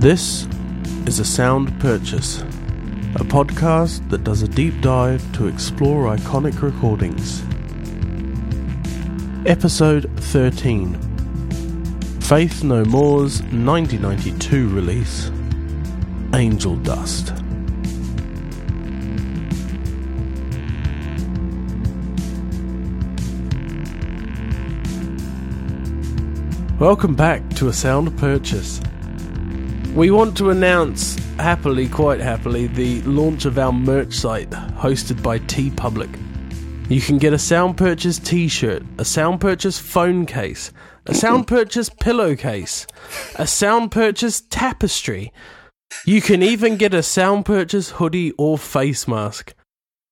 This is a sound purchase, a podcast that does a deep dive to explore iconic recordings. Episode 13 Faith No More's 1992 release Angel Dust. Welcome back to a sound purchase. We want to announce happily, quite happily, the launch of our merch site hosted by TeePublic. You can get a sound purchase t shirt, a sound purchase phone case, a sound purchase pillowcase, a sound purchase tapestry. You can even get a sound purchase hoodie or face mask.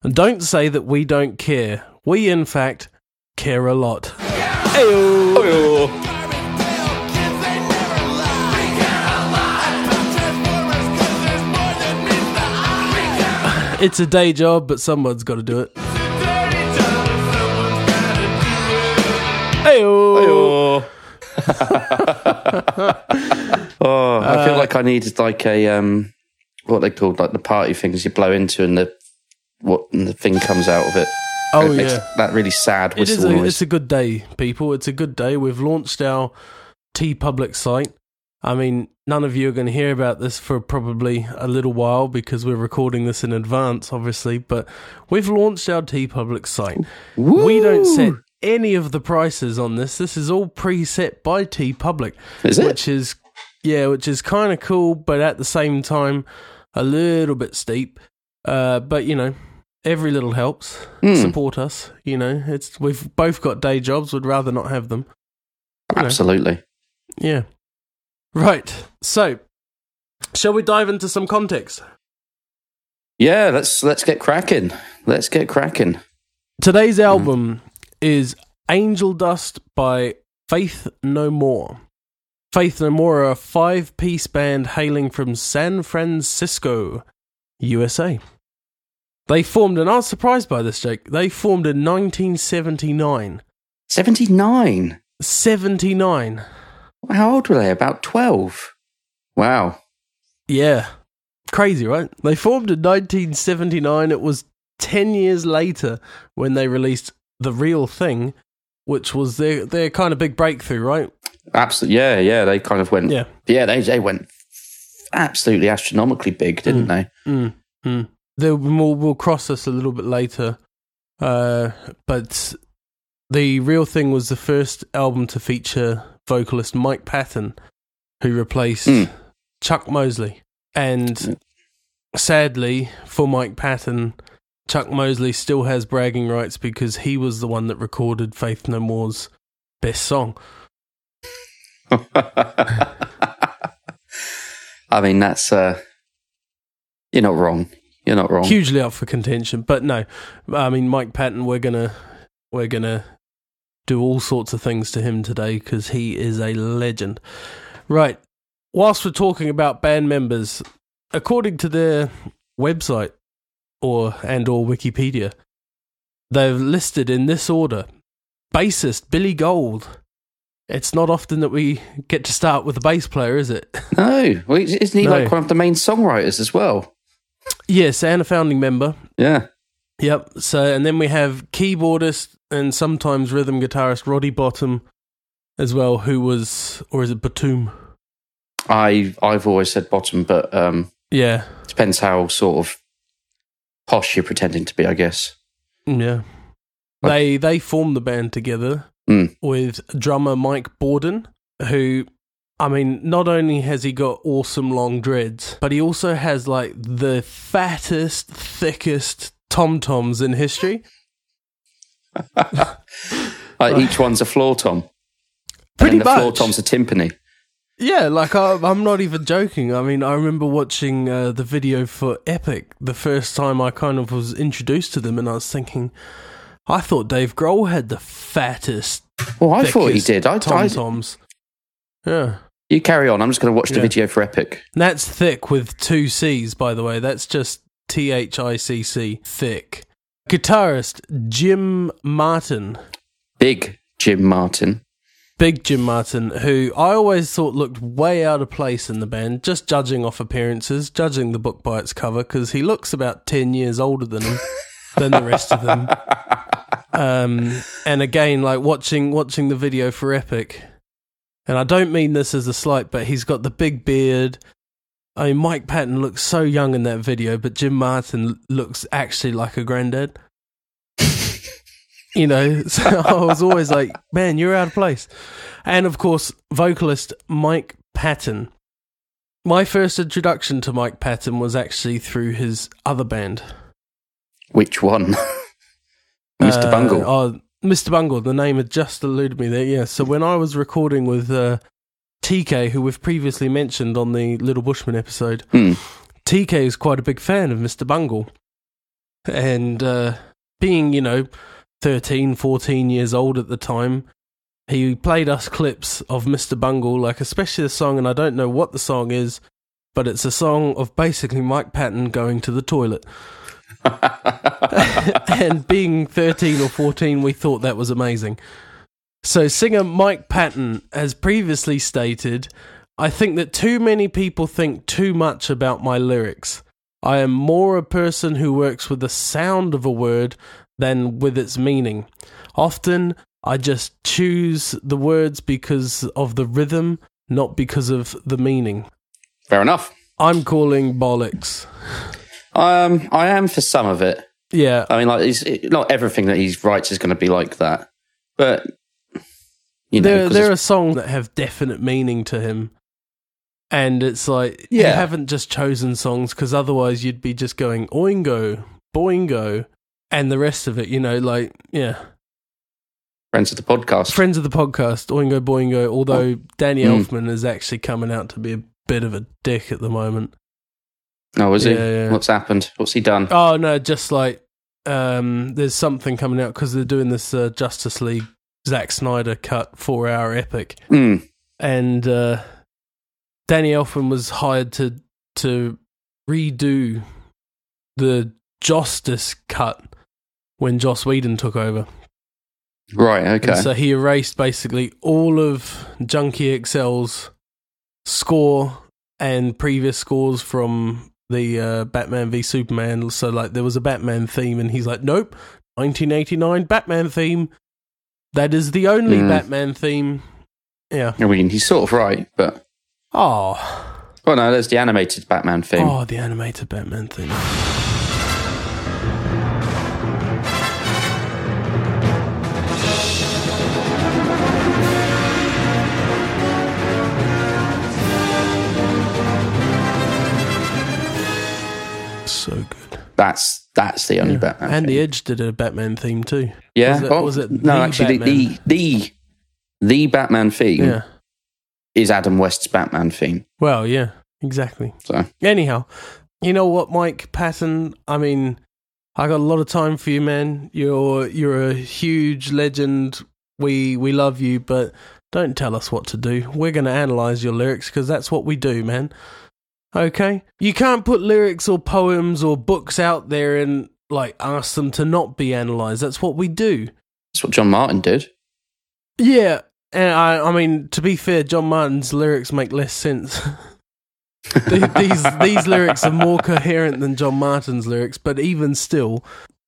And don't say that we don't care. We, in fact, care a lot. Ayo. It's a day job, but someone's got to do it. Ayo. oh, I feel like I needed like a um, what they called like the party things you blow into and the what and the thing comes out of it. Oh It makes yeah, that really sad it is. whistle A, noise. it's a good day, people. It's a good day. We've launched our TeePublic site. I mean, none of you are going to hear about this for probably a little while because we're recording this in advance, obviously. But we've launched our TeePublic site. We don't set any of the prices on this. This is all preset by TeePublic. Is it? Which is yeah, which is kind of cool, but at the same time a little bit steep. Uh, but you know, every little helps. Hmm. Support us. You know, it's we've both got day jobs. Would rather not have them. you know. Absolutely. Yeah. Right. So, shall we dive into some context? Yeah, let's let's get cracking. Let's get cracking. Today's mm-hmm. album is Angel Dust by Faith No More. Faith No More are a five piece band hailing from San Francisco, USA. They formed, and I was surprised by this, Jake. They formed in 1979. Seventy nine. 79. How old were they? About twelve. Wow. Yeah. Crazy, right? They formed in 1979. It was 10 years later when they released The Real Thing, which was their, their kind of big breakthrough, right? Absolutely. Yeah, yeah. They kind of went. Yeah. Yeah. They they went absolutely astronomically big, didn't they? Mm, mm. They, we'll, we'll cross this a little bit later. Uh, but The Real Thing was the first album to feature vocalist Mike Patton, who replaced Mm. Chuck Mosley. And sadly, for Mike Patton, Chuck Mosley still has bragging rights because he was the one that recorded Faith No More's best song. I mean, that's uh, you're not wrong. You're not wrong. hugely up for contention. But no, I mean Mike Patton, we're gonna we're gonna do all sorts of things to him today because he is a legend. Right. Whilst we're talking about band members, according to their website or and or Wikipedia, they've listed in this order: bassist Billy Gould. It's not often that we get to start with a bass player, is it? No, well, isn't he No. like one of the main songwriters as well? yes, and a founding member. Yeah. Yep. So, and then we have keyboardist and sometimes rhythm guitarist Roddy Bottum as well, who was, or is it Batum? I I've always said bottom, but um, Yeah. depends how sort of posh you're pretending to be, I guess. Yeah. They they formed the band together Mm. with drummer Mike Bordin, who, I mean, not only has he got awesome long dreads, but he also has like the fattest, thickest tom toms in history. Like each one's a floor tom. Pretty and the floor tom's a timpani. Yeah, like I, I'm not even joking. I mean, I remember watching uh, the video for Epic the first time I kind of was introduced to them, and I was thinking, I thought Dave Grohl had the fattest. Well, I thought he did. I, Tom Toms. Yeah, you carry on. I'm just going to watch the Yeah. video for Epic. That's thick with two C's, by the way. That's just T H I C C, thick. Guitarist Jim Martin. Big Jim Martin. Big Jim Martin, who I always thought looked way out of place in the band, just judging off appearances, judging the book by its cover, because he looks about 10 years older than him, than the rest of them. Um, and again, like watching watching the video for Epic, and I don't mean this as a slight, but he's got the big beard. I mean, Mike Patton looks so young in that video, but Jim Martin looks actually like a granddad. you know, so I was always like, man, you're out of place. And of course, vocalist Mike Patton. My first introduction to Mike Patton was actually through his other band, Which one? Mr. Uh, Bungle. Oh, Mr. Bungle. The name had just eluded me there. Yeah. So when I was recording with uh, TK, who we've previously mentioned on the Little Bushman episode, Hmm. TK is quite a big fan of Mr. Bungle. And uh, being, you know, 13, 14 years old at the time, he played us clips of Mr. Bungle, like especially the song, and I don't know what the song is, but it's a song of basically Mike Patton going to the toilet. and being 13 or 14, we thought that was amazing. So, singer Mike Patton has previously stated I think that too many people think too much about my lyrics. I am more a person who works with the sound of a word than with its meaning. Often, I just choose the words because of the rhythm, not because of the meaning. Fair enough. I'm calling bollocks. Um, I am for some of it. Yeah, I mean, like, he's, not everything that he writes is going to be like that, but you know, there 'cause there are it's- songs that have definite meaning to him, and it's like you haven't just chosen songs because otherwise you'd be just going oingo, boingo, and the rest of it. You know, like yeah, friends of the podcast. friends of the podcast, oingo, boingo. Although Danny Mm. Elfman is actually coming out to be a bit of a dick at the moment. oh, is he? Yeah, yeah. What's happened? What's he done? Oh no, just like um, there's something coming out because they're doing this uh, Justice League Zack Snyder cut four hour epic. Hmm. and uh, Danny Elfman was hired to to redo the Justice cut when Joss Whedon took over. Right. Okay. And so he erased basically all of Junkie XL's score and previous scores from the uh, Batman v Superman. So like there was a Batman theme, and he's like, "Nope, 1989 Batman theme. That is the only Mm. Batman theme." Yeah. I mean, he's sort of right, but Oh. well, no, there's the animated Batman thing. Oh, the animated Batman thing. So good. That's that's the only Yeah. Batman. And thing. The Edge did a Batman theme too. yeah. was it- oh, was it no? the actually, the, the the the Batman theme Yeah. is Adam West's Batman theme. Well, yeah, exactly. So Anyhow, you know what, Mike Patton? I mean, I got a lot of time for you, man. You're you're a huge legend. We we love you, but don't tell us what to do. We're going to analyze your lyrics because that's what we do, man. Okay? You can't put lyrics or poems or books out there and like ask them to not be analyzed. That's what we do. that's what John Martin did. Yeah, and I, I mean, to be fair, John Martin's lyrics make less sense. These these lyrics are more coherent than John Martin's lyrics, but even still,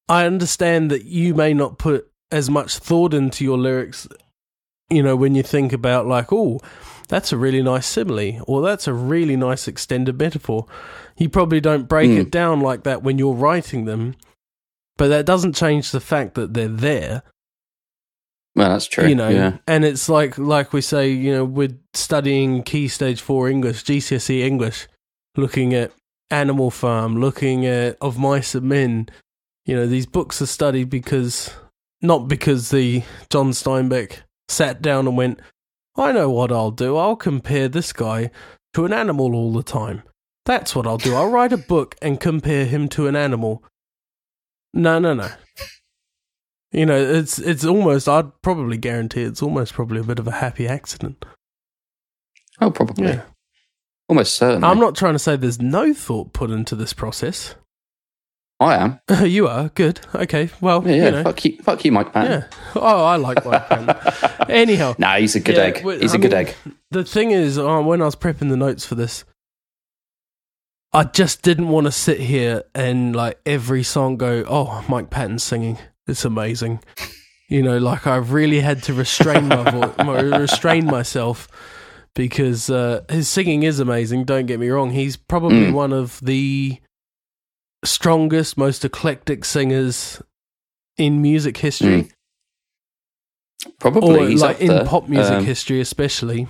I understand that you may not put as much thought into your lyrics. You know, when you think about like, oh, that's a really nice simile, or that's a really nice extended metaphor. You probably don't break Hmm. it down like that when you're writing them, but that doesn't change the fact that they're there Well, that's true. you know yeah. and it's like like we say you know we're studying key stage 4 english gcse english looking at animal farm looking at of mice and men you know these books are studied because not because the john steinbeck sat down and went i know what i'll do i'll compare this guy to an animal all the time that's what i'll do i'll write a book and compare him to an animal no no no you know, it's it's almost. I'd probably guarantee it's almost probably a bit of a happy accident. Oh, probably. Yeah, Almost certainly. I'm not trying to say there's no thought put into this process. I am. you are good. Okay. Well, Yeah, yeah. you know. fuck you, fuck you, Mike Patton. Yeah. Oh, I like Mike Patton. Anyhow, Nah, he's a good Yeah, egg. He's I a good mean- egg. the thing is, uh, when I was prepping the notes for this, I just didn't want to sit here and like every song go, "Oh, Mike Patton singing, it's amazing." You know, like I've really had to restrain my voice, restrain myself because uh, his singing is amazing. Don't get me wrong; he's probably Mm. one of the strongest, most eclectic singers in music history, Mm. Probably or he's like in there. pop music Um, history, especially.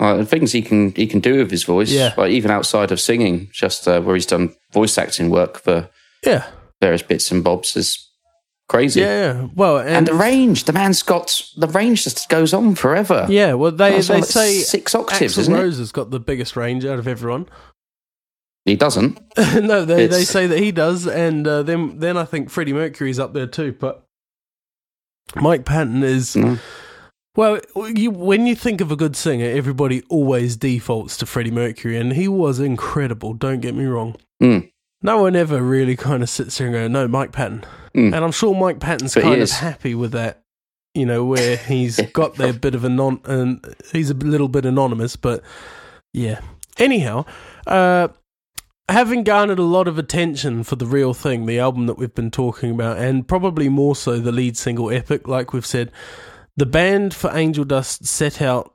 Like, the things he can he can do with his voice, Yeah. like even outside of singing, just uh, where he's done voice acting work for Yeah, various bits and bobs is crazy. yeah. yeah. Well, and, And the range, the man's got the range just goes on forever. Yeah, well, they That's they like say six octaves, Axl isn't it? Rose has got the biggest range out of everyone. He doesn't. no, they, they say that he does, and uh, then then I think Freddie Mercury's up there too. But Mike Patton is No. well. You, when you think of a good singer, everybody always defaults to Freddie Mercury, and he was incredible. Don't get me wrong. Mm. No one ever really kind of sits there and goes, "No, Mike Patton," Mm. and I'm sure Mike Patton's But kind of happy with that. You know, where he's got their bit of a non, and he's a little bit anonymous, but yeah. Anyhow, uh, having garnered a lot of attention for the real thing, the album that we've been talking about, and probably more so the lead single Epic, like we've said, the band for Angel Dust set out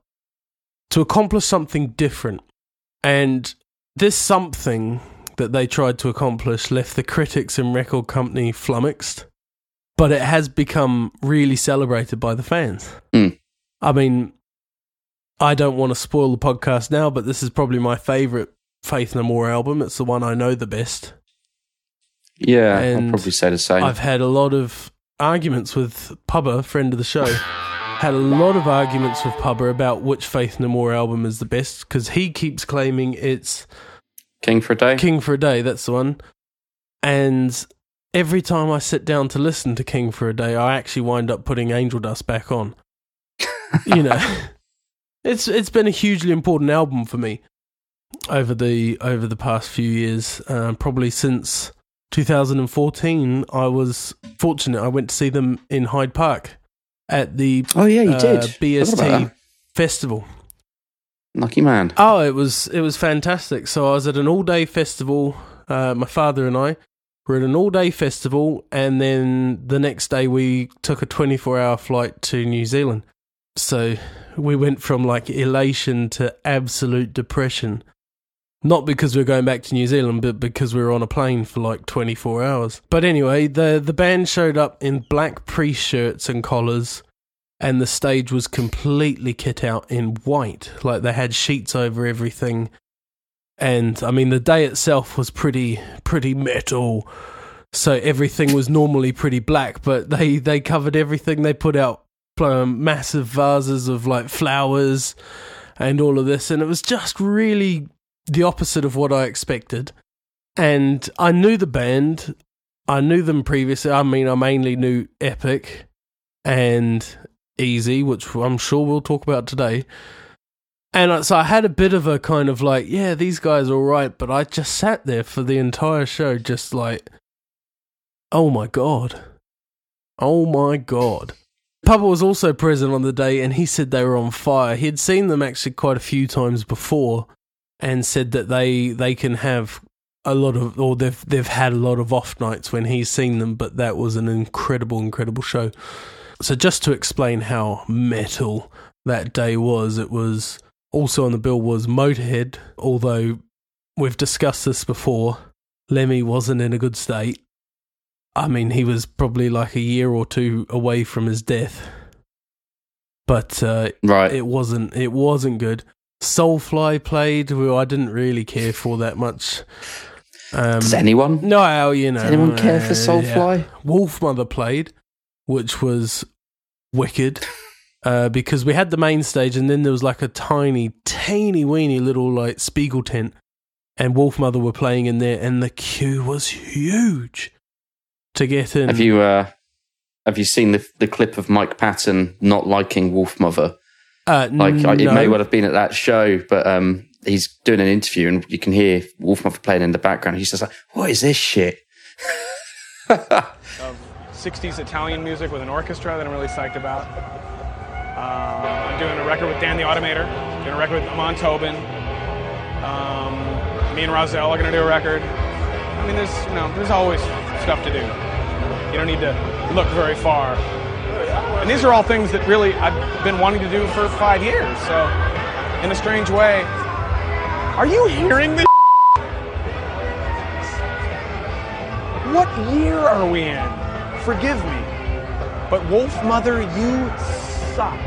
to accomplish something different. And this something that they tried to accomplish left the critics and record company flummoxed, but it has become really celebrated by the fans. Mm. I mean, I don't want to spoil the podcast now, but this is probably my favorite Faith No More album. It's the one I know the best. Yeah, And I'll probably say the same. I've had a lot of arguments with Pubba, friend of the show. Had a lot of arguments with Pubba about which Faith No More album is the best because he keeps claiming it's King for a day. King for a Day. That's the one. And every time I sit down to listen to King for a Day, I actually wind up putting Angel Dust back on. you know, it's it's been a hugely important album for me over the over the past few years. Uh, probably since 2014, I was fortunate. I went to see them in Hyde Park at the Oh yeah, you uh, did. BST festival. Lucky man. Oh, it was it was fantastic. So I was at an all day festival. Uh, my father and I were at an all day festival, and then the next day we took a twenty four hour flight to New Zealand. So we went from like elation to absolute depression. Not because we are going back to New Zealand, but because we were on a plane for like 24 hours. But anyway, the the band showed up in black priest shirts and collars, and the stage was completely kit out in white. Like they had sheets over everything. And I mean, the day itself was pretty pretty metal. So everything was normally pretty black, but they they covered everything. They put out um, massive vases of like flowers and all of this, and it was just really the opposite of what I expected. And I knew the band. I knew them previously. I mean, I mainly knew Epic and Easy, which I'm sure we'll talk about today. And so I had a bit of a kind of like, yeah, these guys are all right, but I just sat there for the entire show, just like, oh my god, oh my god. Papa was also present on the day, and he said they were on fire. He had seen them actually quite a few times before, and said that they they can have a lot of, or they've they've had a lot of off nights when he's seen them, but that was an incredible, incredible show. So just to explain how metal that day was, it was also on the bill was Motorhead, although we've discussed this before. Lemmy wasn't in a good state. I mean, he was probably like a year or two away from his death, but uh, Right. it wasn't. It wasn't good. Soulfly played, who I didn't really care for that much. Um, Does anyone? no, you know. Does anyone care for uh, Soulfly? yeah. Wolfmother played, which was wicked. Uh, because we had the main stage and then there was like a tiny, teeny weeny little like Spiegel tent, and Wolfmother were playing in there, and the queue was huge to get in. Have you uh, have you seen the the clip of Mike Patton not liking Wolfmother? Uh, Like I, it may well have been at that show, but um, he's doing an interview and you can hear Wolfmother playing in the background. He's just like, "What is this shit?" of 60s Italian music with an orchestra that I'm really psyched about. Uh, I'm doing a record with Dan the Automator, doing a record with Amon Tobin. Um, me and Rahzel are going to do a record. I mean, there's you know, there's always stuff to do. You don't need to look very far. And these are all things that really I've been wanting to do for five years. So, in a strange way, are you hearing this? What year are we in? Forgive me. But Wolfmother, you suck.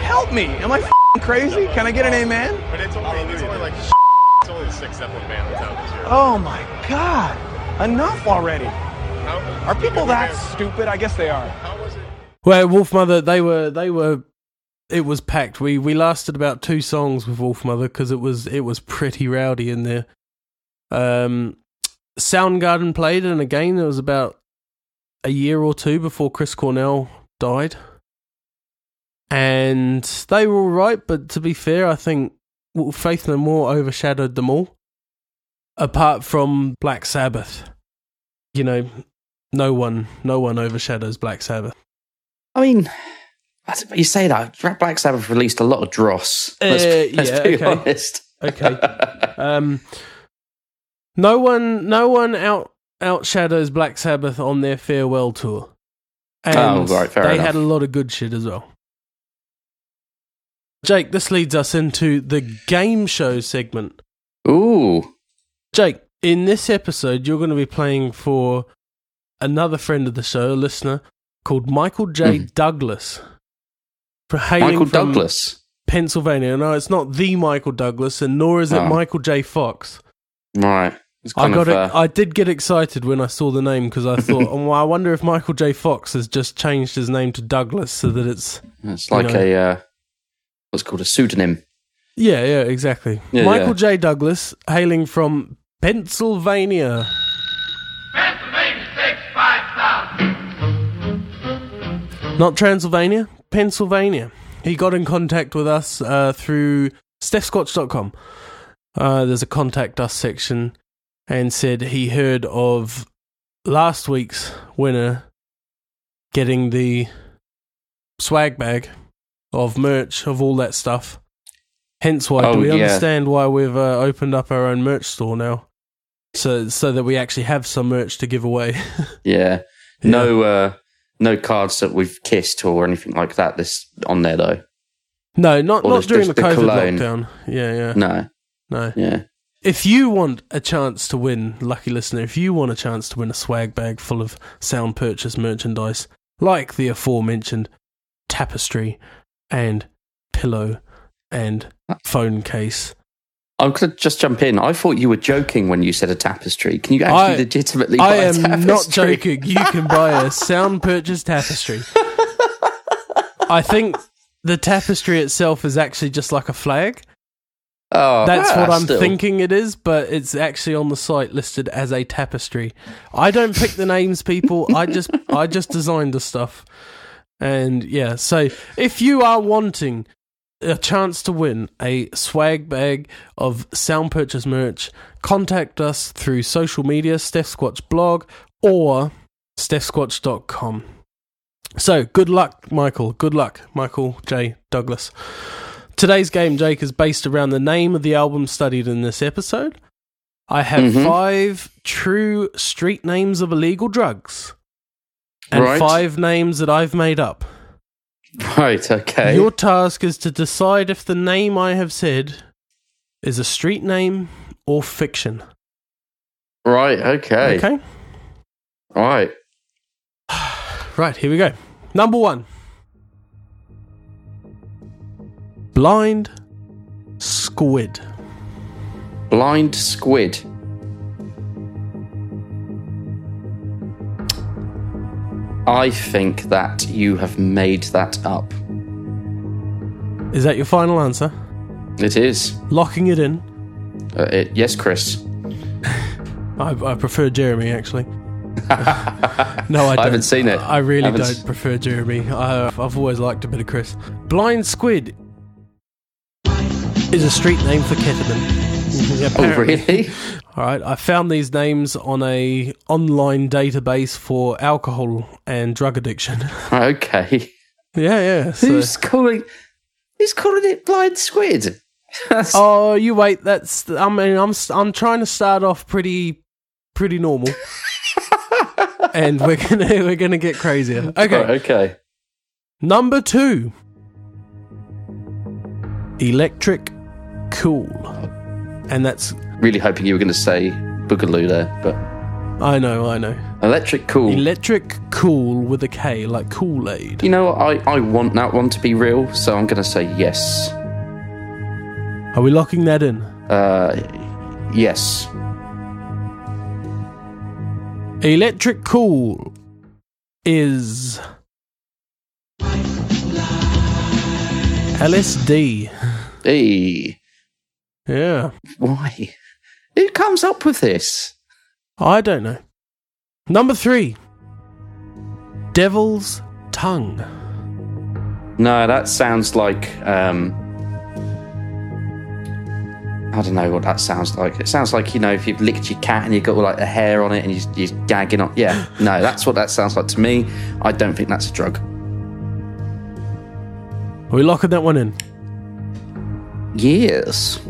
Help me. Am I f***ing crazy? Can I get an amen? But it's only, it's only like it's only the sixth Zeppelin band that's out this year. Oh my god. Enough already. Are people that stupid? I guess they are. Well, Wolfmother, they were they were. It was packed. We we lasted about two songs with Wolfmother because it was it was pretty rowdy in there. Um, Soundgarden played, and again, it was about a year or two before Chris Cornell died, and they were all right. But to be fair, I think Faith No More overshadowed them all. Apart from Black Sabbath, you know, no one no one overshadows Black Sabbath. I mean, you say that Black Sabbath released a lot of dross. Let's, Uh, let's yeah, be okay. honest. Okay. um, no one, no one out outshadows Black Sabbath on their farewell tour, and Oh, right, fair they enough. had a lot of good shit as well. Jake, this leads us into the game show segment. Ooh, Jake, in this episode, you're going to be playing for another friend of the show, a listener called Michael J. Douglas. For hailing Michael Douglas. Pennsylvania. No, it's not the Michael Douglas, and nor is it Oh. Michael J. Fox. Right. I got of, it. uh, I did get excited when I saw the name because I thought, oh, I wonder if Michael J. Fox has just changed his name to Douglas so that it's it's like know. a uh, what's called a pseudonym. yeah, yeah, exactly. Yeah, Michael yeah. J. Douglas, hailing from Pennsylvania. Not Transylvania, Pennsylvania. He got in contact with us uh, through StephSquatch.com. Uh, there's a contact us section and said he heard of last week's winner getting the swag bag of merch of all that stuff. Hence why Oh, do we yeah. understand why we've uh, opened up our own merch store now, so so that we actually have some merch to give away. Yeah. No, uh, no cards that we've kissed or anything like that. This on there though. no, not Or not during the COVID cologne. lockdown. Yeah, yeah, No. no. Yeah. If you want a chance to win, lucky listener, if you want a chance to win a swag bag full of sound purchase merchandise, like the aforementioned tapestry and pillow and phone case, I'm gonna just jump in. I thought you were joking when you said a tapestry. Can you actually I- legitimately? Buy I am not joking. You can buy a sound purchase tapestry. I think the tapestry itself is actually just like a flag. Oh, That's ah, what I'm still. thinking it is, but it's actually on the site listed as a tapestry. I don't pick the names, people. I just I just designed the stuff. And yeah, so if you are wanting a chance to win a swag bag of sound purchase merch, contact us through social media, Steph Squatch blog or stephsquatch.com. So good luck, Michael. Good luck, Michael J. Douglas. Today's game, Jake, is based around the name of the album studied in this episode. I have Mhm. five true street names of illegal drugs and Right. five names that I've made up. Right. Okay. Your task is to decide if the name I have said is a street name or fiction. right. Okay. Okay? Right. Right, here we go. Number one Blind Squid. Blind squid. I think that you have made that up. Is that your final answer? It is. Locking it in. Uh, it, yes, Chris. I, I prefer Jeremy, actually. No, I, don't. haven't seen it. I really don't s- prefer Jeremy. I, I've always liked a bit of Chris. Blind Squid is a street name for ketamine. Oh, really? All right, I found these names on a online database for alcohol and drug addiction. Okay. yeah, yeah. so- Who's calling? Who's calling it blind squid? Oh, you wait. That's. I mean, I'm. I'm trying to start off pretty, pretty normal, and we're gonna we're gonna get crazier. Okay, Right, okay. number two. Electric Cool, and that's. Really hoping you were going to say boogaloo there, but I know, I know. electric cool. Electric Cool with a K, like Kool Aid. you know what? I, I want that one to be real, so I'm going to say yes. Are we locking that in? Uh, yes. Electric Cool is LSD. Hey, Yeah, why? Who comes up with this? I don't know. Number three, Devil's Tongue. No, that sounds like um I don't know what that sounds like. It sounds like you know if you've licked your cat and you've got all, like the hair on it and you're, you're gagging on. Yeah, no, that's what that sounds like to me. I don't think that's a drug. Are we locking that one in? Yes.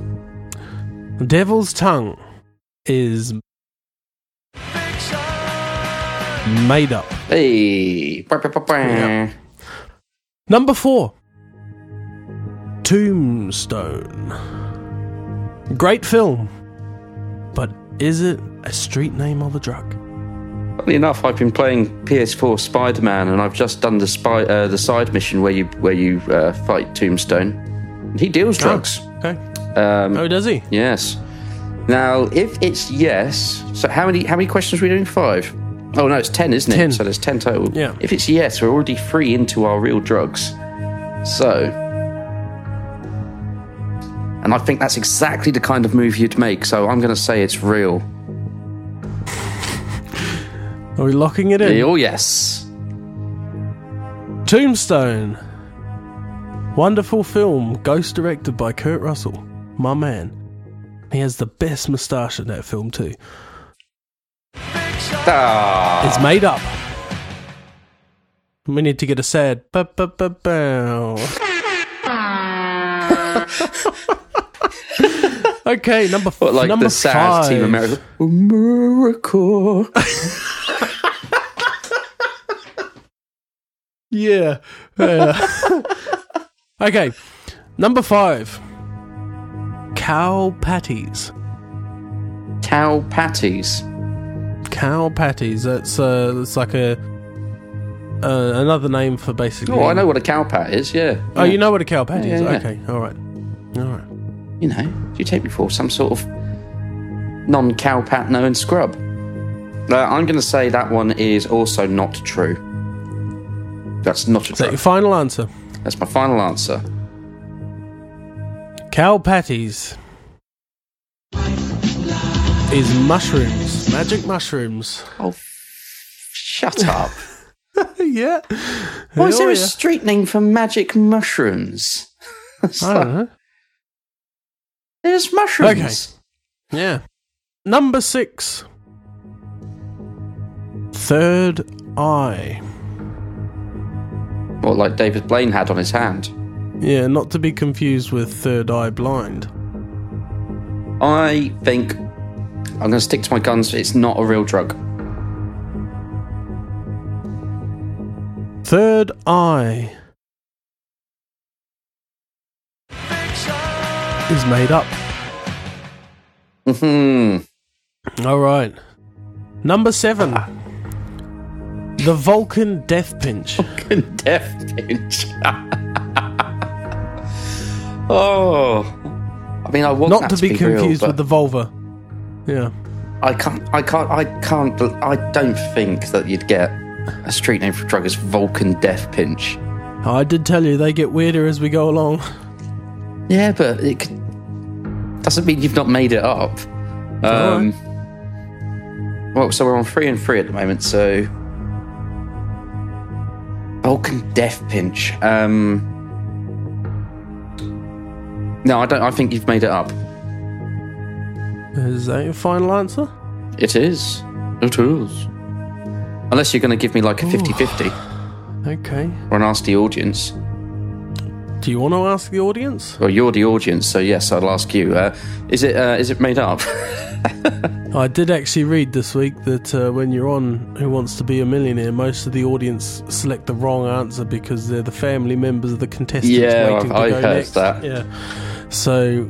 Devil's Tongue is made up. Hey. Yeah. Number four, Tombstone. Great film, but is it a street name of a drug? Funny enough, I've been playing PS4 Spider-Man, and I've just done the spy, uh, the side mission where you where you uh, fight Tombstone. He deals drugs. Um, Oh, does he? Yes. Now, if it's yes, so how many how many questions are we doing? Five. Oh no, it's ten, isn't it? Ten. So there's ten total. Yeah. If it's yes, we're already three into our real drugs. So, and I think that's exactly the kind of move you'd make. So I'm going to say it's real. Are we locking it in? Oh yes. Tombstone. Wonderful film, ghost directed by Kurt Russell. My man. He has the best moustache in that film, too. Ah, It's made up. We need to get a sad. ba ba ba bow. okay, number f- what, like number the sad five. Team America. America. Yeah. Yeah. okay, number five. Cow patties. Cow patties. Cow patties. That's uh, it's like a uh, another name for basically. Oh, I know what a cow pat is. Yeah. Oh, you know what a cow patty is? Yeah, yeah. Okay, all right, all right. you know, do you take me for some sort of non cow pat known scrub? Uh, I'm going to say that one is also not true. That's not a Is that your final answer? That's my final answer. Cow patties is mushrooms, magic mushrooms. Oh, f- shut up. yeah. Why is Oh, there a oh, street name for magic mushrooms? It's I don't know. There's mushrooms. Okay. Yeah. Number six. Third eye. What, like David Blaine had on his hand? Yeah, not to be confused with third eye blind. I think I'm going to stick to my guns. It's not a real drug. Third eye is made up. Hmm. All right. Number seven. The Vulcan Death Pinch. Vulcan Death pinch. oh, I mean, I want Not that to be real, confused but with the vulva. Yeah. I can't. I can't. I can't. I don't think that you'd get a street name for a drug as Vulcan Death Pinch. I did tell you they get weirder as we go along. Yeah, but it doesn't mean you've not made it up. Um, Well, so we're on three and three at the moment. So Vulcan Death Pinch. Um, no, I don't. I think you've made it up. Is that your final answer? It is. It is. Unless you're going to give me like a 50 50 Okay. or an ask the audience. Do you want to ask the audience? Well, you're the audience, so yes, I'll ask you. Uh, is it uh, is it made up? I did actually read this week that uh, when you're on Who Wants to Be a Millionaire, most of the audience select the wrong answer because they're the family members of the contestants Yeah, waiting to I go heard next. that. Yeah. So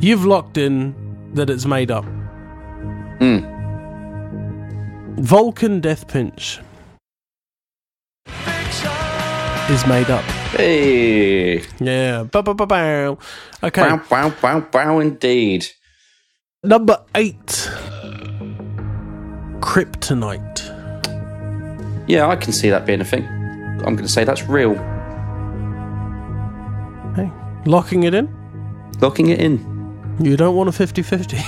you've locked in that it's made up. Hmm. Vulcan Death Pinch is made up. Hey, Yeah. Ba ba ba bow. Okay. wow, wow, wow, wow, indeed. Number eight. Kryptonite. Yeah, I can see that being a thing. I'm going to say that's real. Hey. Locking it in? Locking it in. You don't want a 50 50.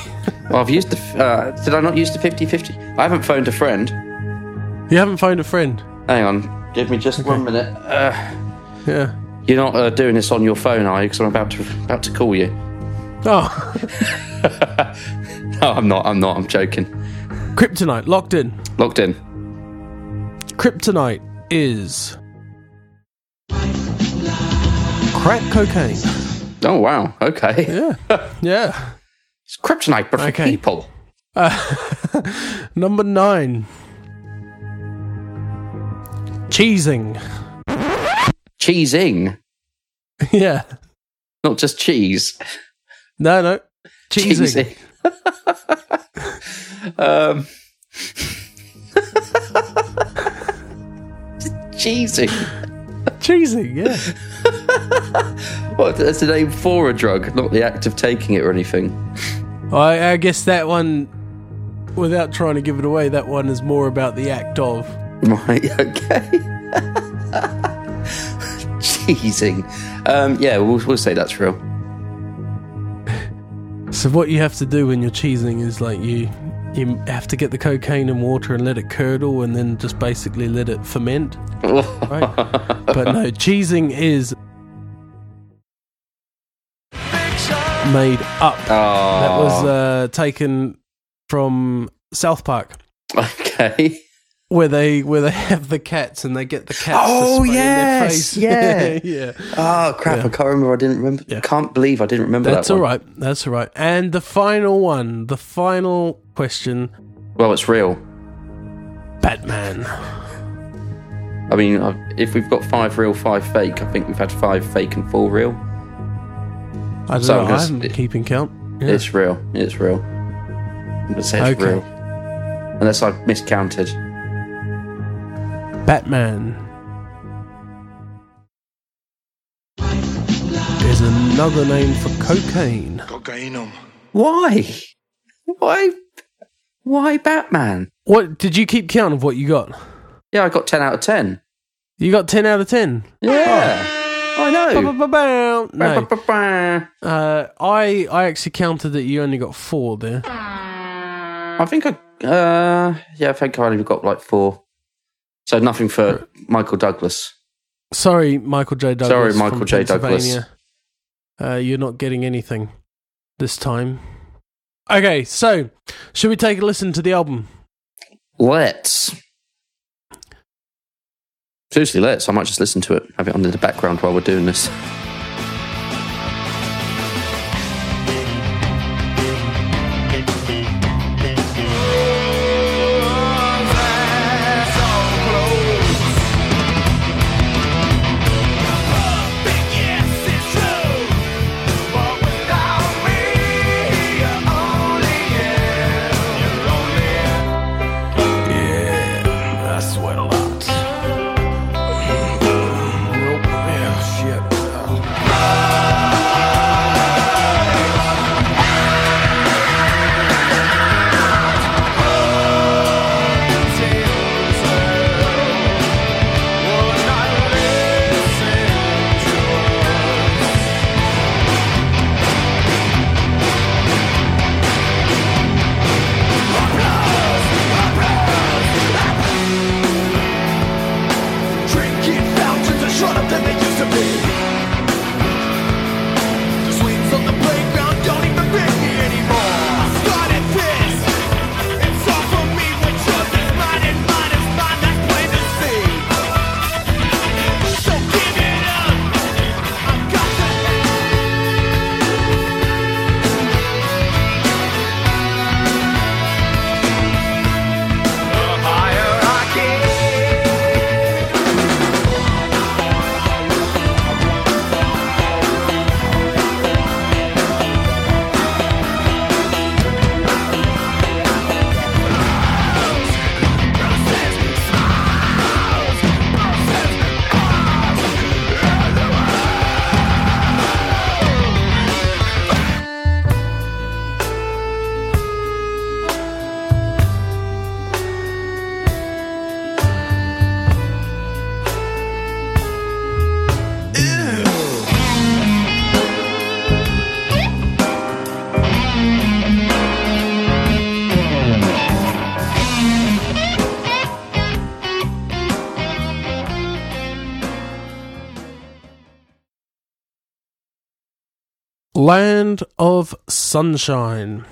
Well, I've used the. Uh, did I not use the 50 50? I haven't phoned a friend. you haven't phoned a friend. Hang on, give me just one minute. Uh, Yeah. you're not uh, doing this on your phone, are you? Because I'm about to about to call you. Oh, No, I'm not. I'm not. I'm joking. Kryptonite, locked in. Locked in. Kryptonite is. Crack cocaine. Oh wow. Okay. Yeah. Yeah. It's kryptonite, but for Okay. people. Number nine. Cheesing. Cheesing, yeah. not just cheese. No, no. Cheesing. Cheesing. um. cheesing. Cheesing, yeah. What? That's the name for a drug, not the act of taking it or anything. I, I guess that one, without trying to give it away, that one is more about the act of. Right. Okay. Cheesing. Um. Yeah. We'll, we'll say that's real. So what you have to do when you're cheesing is like you you have to get the cocaine and water and let it curdle and then just basically let it ferment. Right? but no, cheesing is made up. That was uh, taken from South Park. okay. Where they where they have the cats and they get the cats. Oh, to spray in their yes, face. yeah. yeah. Oh crap! Yeah. I can't remember. I didn't remember. Yeah. Can't believe I didn't remember That's that. all right. That's all right. And the final one, the final question, Well, it's real. Batman. I mean, uh, if we've got five real, five fake, I think we've had five fake and four real. I don't So know. I'm I gonna haven't been keeping count. Yeah. It's real. It's real. I'm gonna say it's Okay. real, unless I've miscounted. Batman is another name for cocaine. Why? Why? Why Batman? What did you keep count of what you got? Yeah, I got ten out of ten. You got ten out of ten. Yeah, I know. No, uh, I I actually counted that you only got four there. I think I. Uh, yeah, I think I only got like four. So nothing for Michael Douglas. Sorry, Michael J. Douglas. Sorry, Michael J. Douglas. Uh, you're not getting anything this time. Okay, so should we take a listen to the album? Let's. Seriously, let's. I might just listen to it, have it on in the background while we're doing this. Land of Sunshine.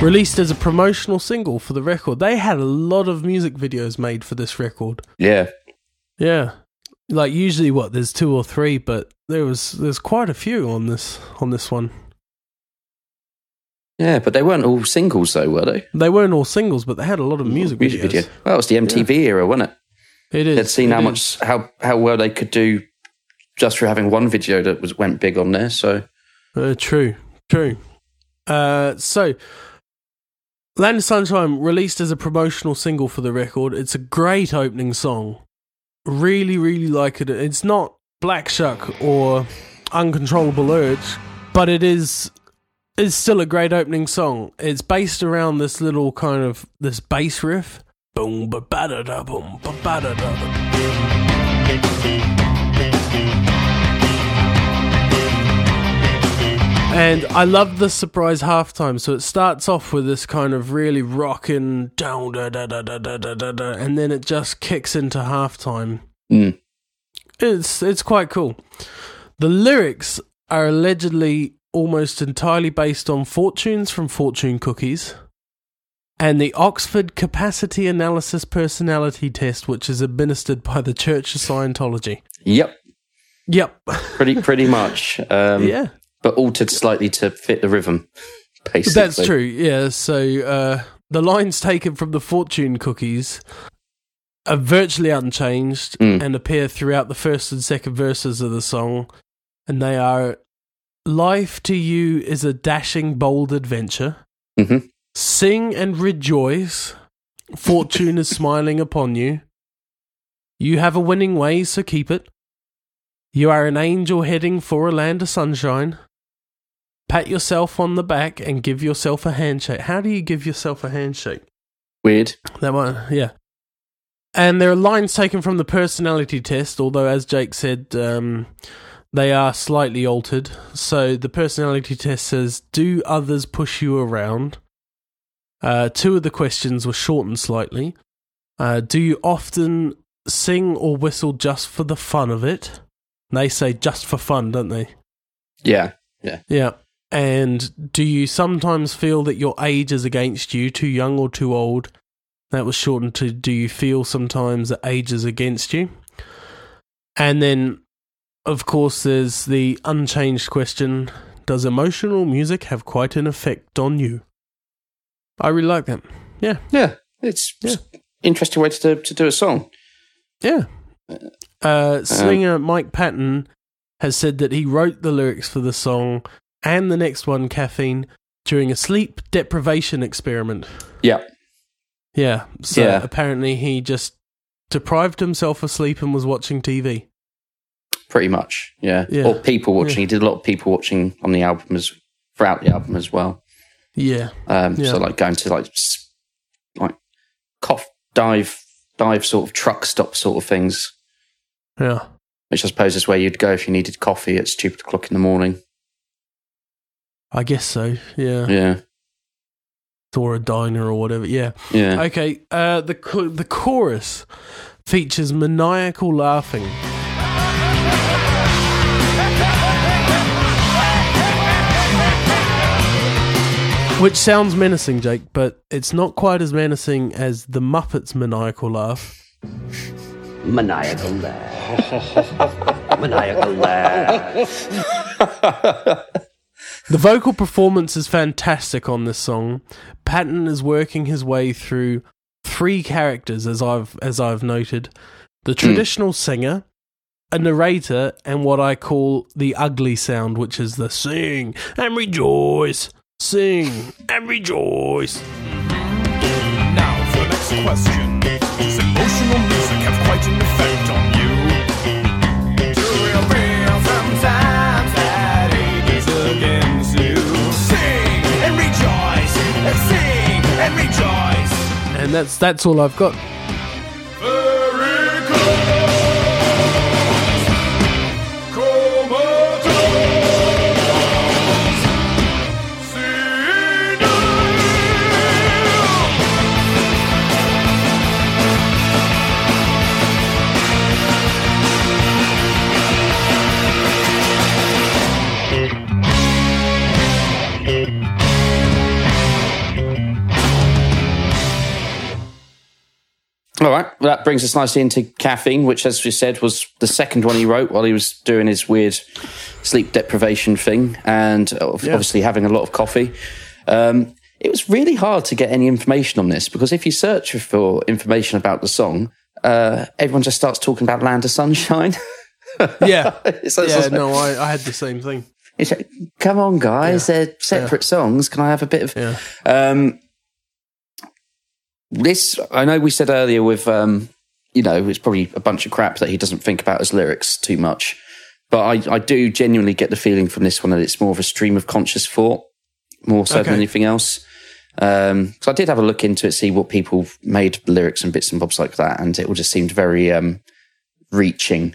Released as a promotional single for the record. They had a lot of music videos made for this record. Yeah. Yeah. Like usually what there's two or three, but there was there's quite a few on this on this one. Yeah, but they weren't all singles though, were they? They weren't all singles, but they had a lot of music, Music videos. video. Well, it was the MTV era, wasn't it? It is. They'd seen how is. much how how well they could do just for having one video that was went big on there. So Uh, true, true. Uh, so, Land of Sunshine released as a promotional single for the record. It's a great opening song. Really, really like it. It's not Black Shuck or Uncontrollable Urge, but it is is still a great opening song. It's based around this little kind of this bass riff. Boom ba ba da da boom ba ba da da. And I love the surprise halftime. So it starts off with this kind of really rocking down da da da da da da da, da and then it just kicks into halftime. Mm. It's it's quite cool. The lyrics are allegedly almost entirely based on fortunes from fortune cookies, and the Oxford Capacity Analysis Personality Test, which is administered by the Church of Scientology. yep, Yep. pretty pretty much. Um, yeah. but altered slightly to fit the rhythm. Basically, That's true. Yeah. So uh, the lines taken from the fortune cookies are virtually unchanged Mm. and appear throughout the first and second verses of the song, and they are: "Life to you is a dashing, bold adventure. Mhm. Sing and rejoice. Fortune is smiling upon you. You have a winning way, so keep it. You are an angel heading for a land of sunshine." pat yourself on the back and give yourself a handshake. How do you give yourself a handshake? Weird. That one, yeah. And there are lines taken from the personality test, although, as Jake said, um, they are slightly altered. So the personality test says, Do others push you around? Uh, two of the questions were shortened slightly. Uh, do you often sing or whistle just for the fun of it? They say just for fun, don't they? Yeah. Yeah, Yeah. And do you sometimes feel that your age is against you, too young or too old? That was shortened to do you feel sometimes that age is against you? And then, of course, there's the unchanged question Does emotional music have quite an effect on you? I really like that. Yeah. yeah. It's Yeah. interesting way to do, to do a song. Yeah. Uh, singer Mike Patton has said that he wrote the lyrics for the song and the next one, Caffeine, during a sleep deprivation experiment. Yeah, Yeah. So Yeah. apparently he just deprived himself of sleep and was watching TV. Pretty much. Yeah, Yeah. or people watching. He did a lot of people watching on the album as throughout the album as well. Yeah. Um, Yeah. So like going to like like cough dive dive sort of truck stop sort of things, Yeah. which I suppose is where you'd go if you needed coffee at stupid o'clock in the morning. I guess so. Yeah. Yeah, Or a diner or whatever. Yeah. yeah. Okay. Uh, the the chorus features maniacal laughing. Which sounds menacing, Jake, but it's not quite as menacing as the Muppets' maniacal laugh. Maniacal laugh. Maniacal laugh. The vocal performance is fantastic on this song. Patton is working his way through three characters, as I've as I've noted: the hmm. traditional singer, a narrator, and what I call the ugly sound, which is the sing and rejoice, sing and rejoice. Now for the next question. Does emotional music have quite an effect on you? Do you feel sometimes that age is against you? Sing and rejoice, and sing and rejoice. And that's that's all I've got. All right. Well, that brings us nicely into Caffeine, which, as we said, was the second one he wrote while he was doing his weird sleep deprivation thing and Yeah. obviously having a lot of coffee. Um, it was really hard to get any information on this because if you search for information about the song, uh, everyone just starts talking about Land of Sunshine. Yeah. It's like- yeah, no, I, I had the same thing. it's like, come on, guys, they're separate songs. Can I have a bit of. Yeah. Um, this I know we said earlier with um, you know it's probably a bunch of crap that he doesn't think about his lyrics too much, but I, I do genuinely get the feeling from this one that it's more of a stream of conscious thought more so Okay. than anything else. Um, so I did have a look into it, see what people made lyrics and bits and bobs like that, and it all just seemed very um, reaching.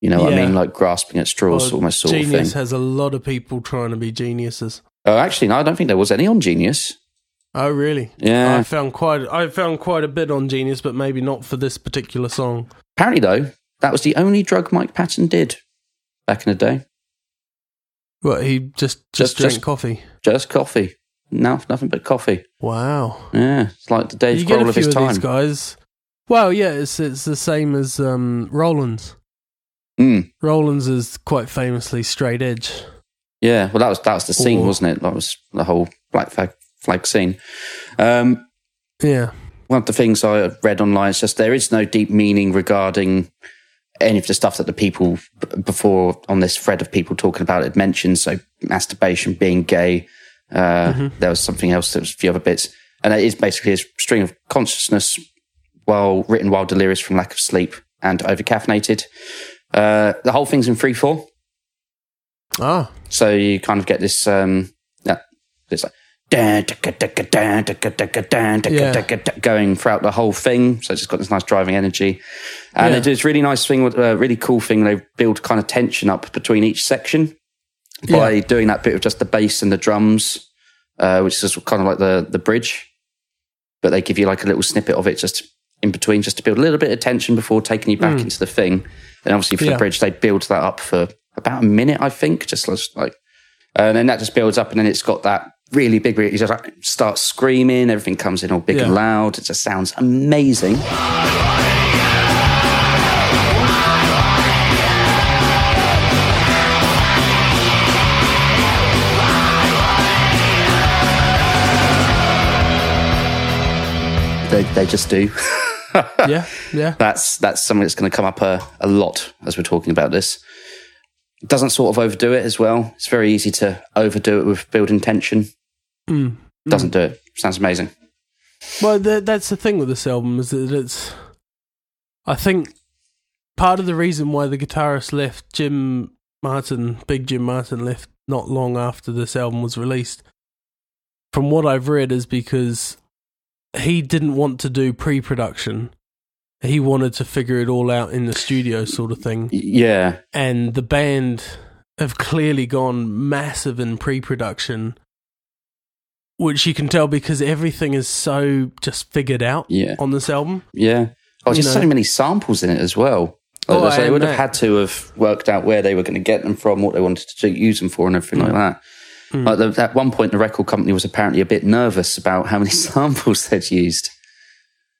You know what I mean, like grasping at straws, Well, almost sort of Genius thing. has a lot of people trying to be geniuses. Oh, actually, no, I don't think there was any on Genius. Oh, really? Yeah. I found quite. I found quite a bit on Genius, but maybe not for this particular song. Apparently, though, that was the only drug Mike Patton did back in the day. But he just just, Just- drank just- coffee. Just coffee. No, nothing but coffee. Wow. Yeah, it's like the Dave Grohl of his of these time. guys. Well, yeah, it's it's the same as um, Rollins. Mm, Rollins is quite famously straight edge. yeah, well, that was that was the scene, Or- wasn't it? That was the whole black flag, flag scene. Um, Yeah. one of the things I read online is just there is no deep meaning regarding any of the stuff that the people before on this thread of people talking about it mentioned. So masturbation, being gay. Uh, There was something else. There was a few other bits, and it is basically a string of consciousness while written while delirious from lack of sleep and overcaffeinated. Uh, the whole thing's in free four, Ah. so you kind of get this. Um, yeah, it's like going throughout the whole thing. So it's just got this nice driving energy. And Yeah. they this really nice thing, a really cool thing. They build kind of tension up between each section by Yeah. doing that bit of just the bass and the drums, uh, which is kind of like the, the bridge. But they give you like a little snippet of it just in between, just to build a little bit of tension before taking you back into the thing. And obviously for. Yeah. the bridge, they build that up for about a minute, I think, just like, and then that just builds up, and then it's got that really big. You just like, start screaming, everything comes in all big Yeah. and loud. It just sounds amazing. They, they just do. Yeah. Yeah. that's that's something that's going to come up a, a lot as we're talking about this. It doesn't sort of overdo it as well. It's very easy to overdo it with building tension. Mm. Doesn't do it. Sounds amazing. Well, th- that's the thing with this album is that it's. I think part of the reason why the guitarist left Jim Martin, Big Jim Martin, left not long after this album was released. From what I've read, is because he didn't want to do pre-production. He wanted to figure it all out in the studio, sort of thing. Yeah, and the band have clearly gone massive in pre-production which you can tell because everything is so just figured out Yeah. on this album yeah. Oh, You just so many samples in it as well. Oh, so they would have that- had to have worked out where they were going to get them from, what they wanted to do, use them for, and everything like that. Mm. Like the, at one point, the record company was apparently a bit nervous about how many samples they'd used.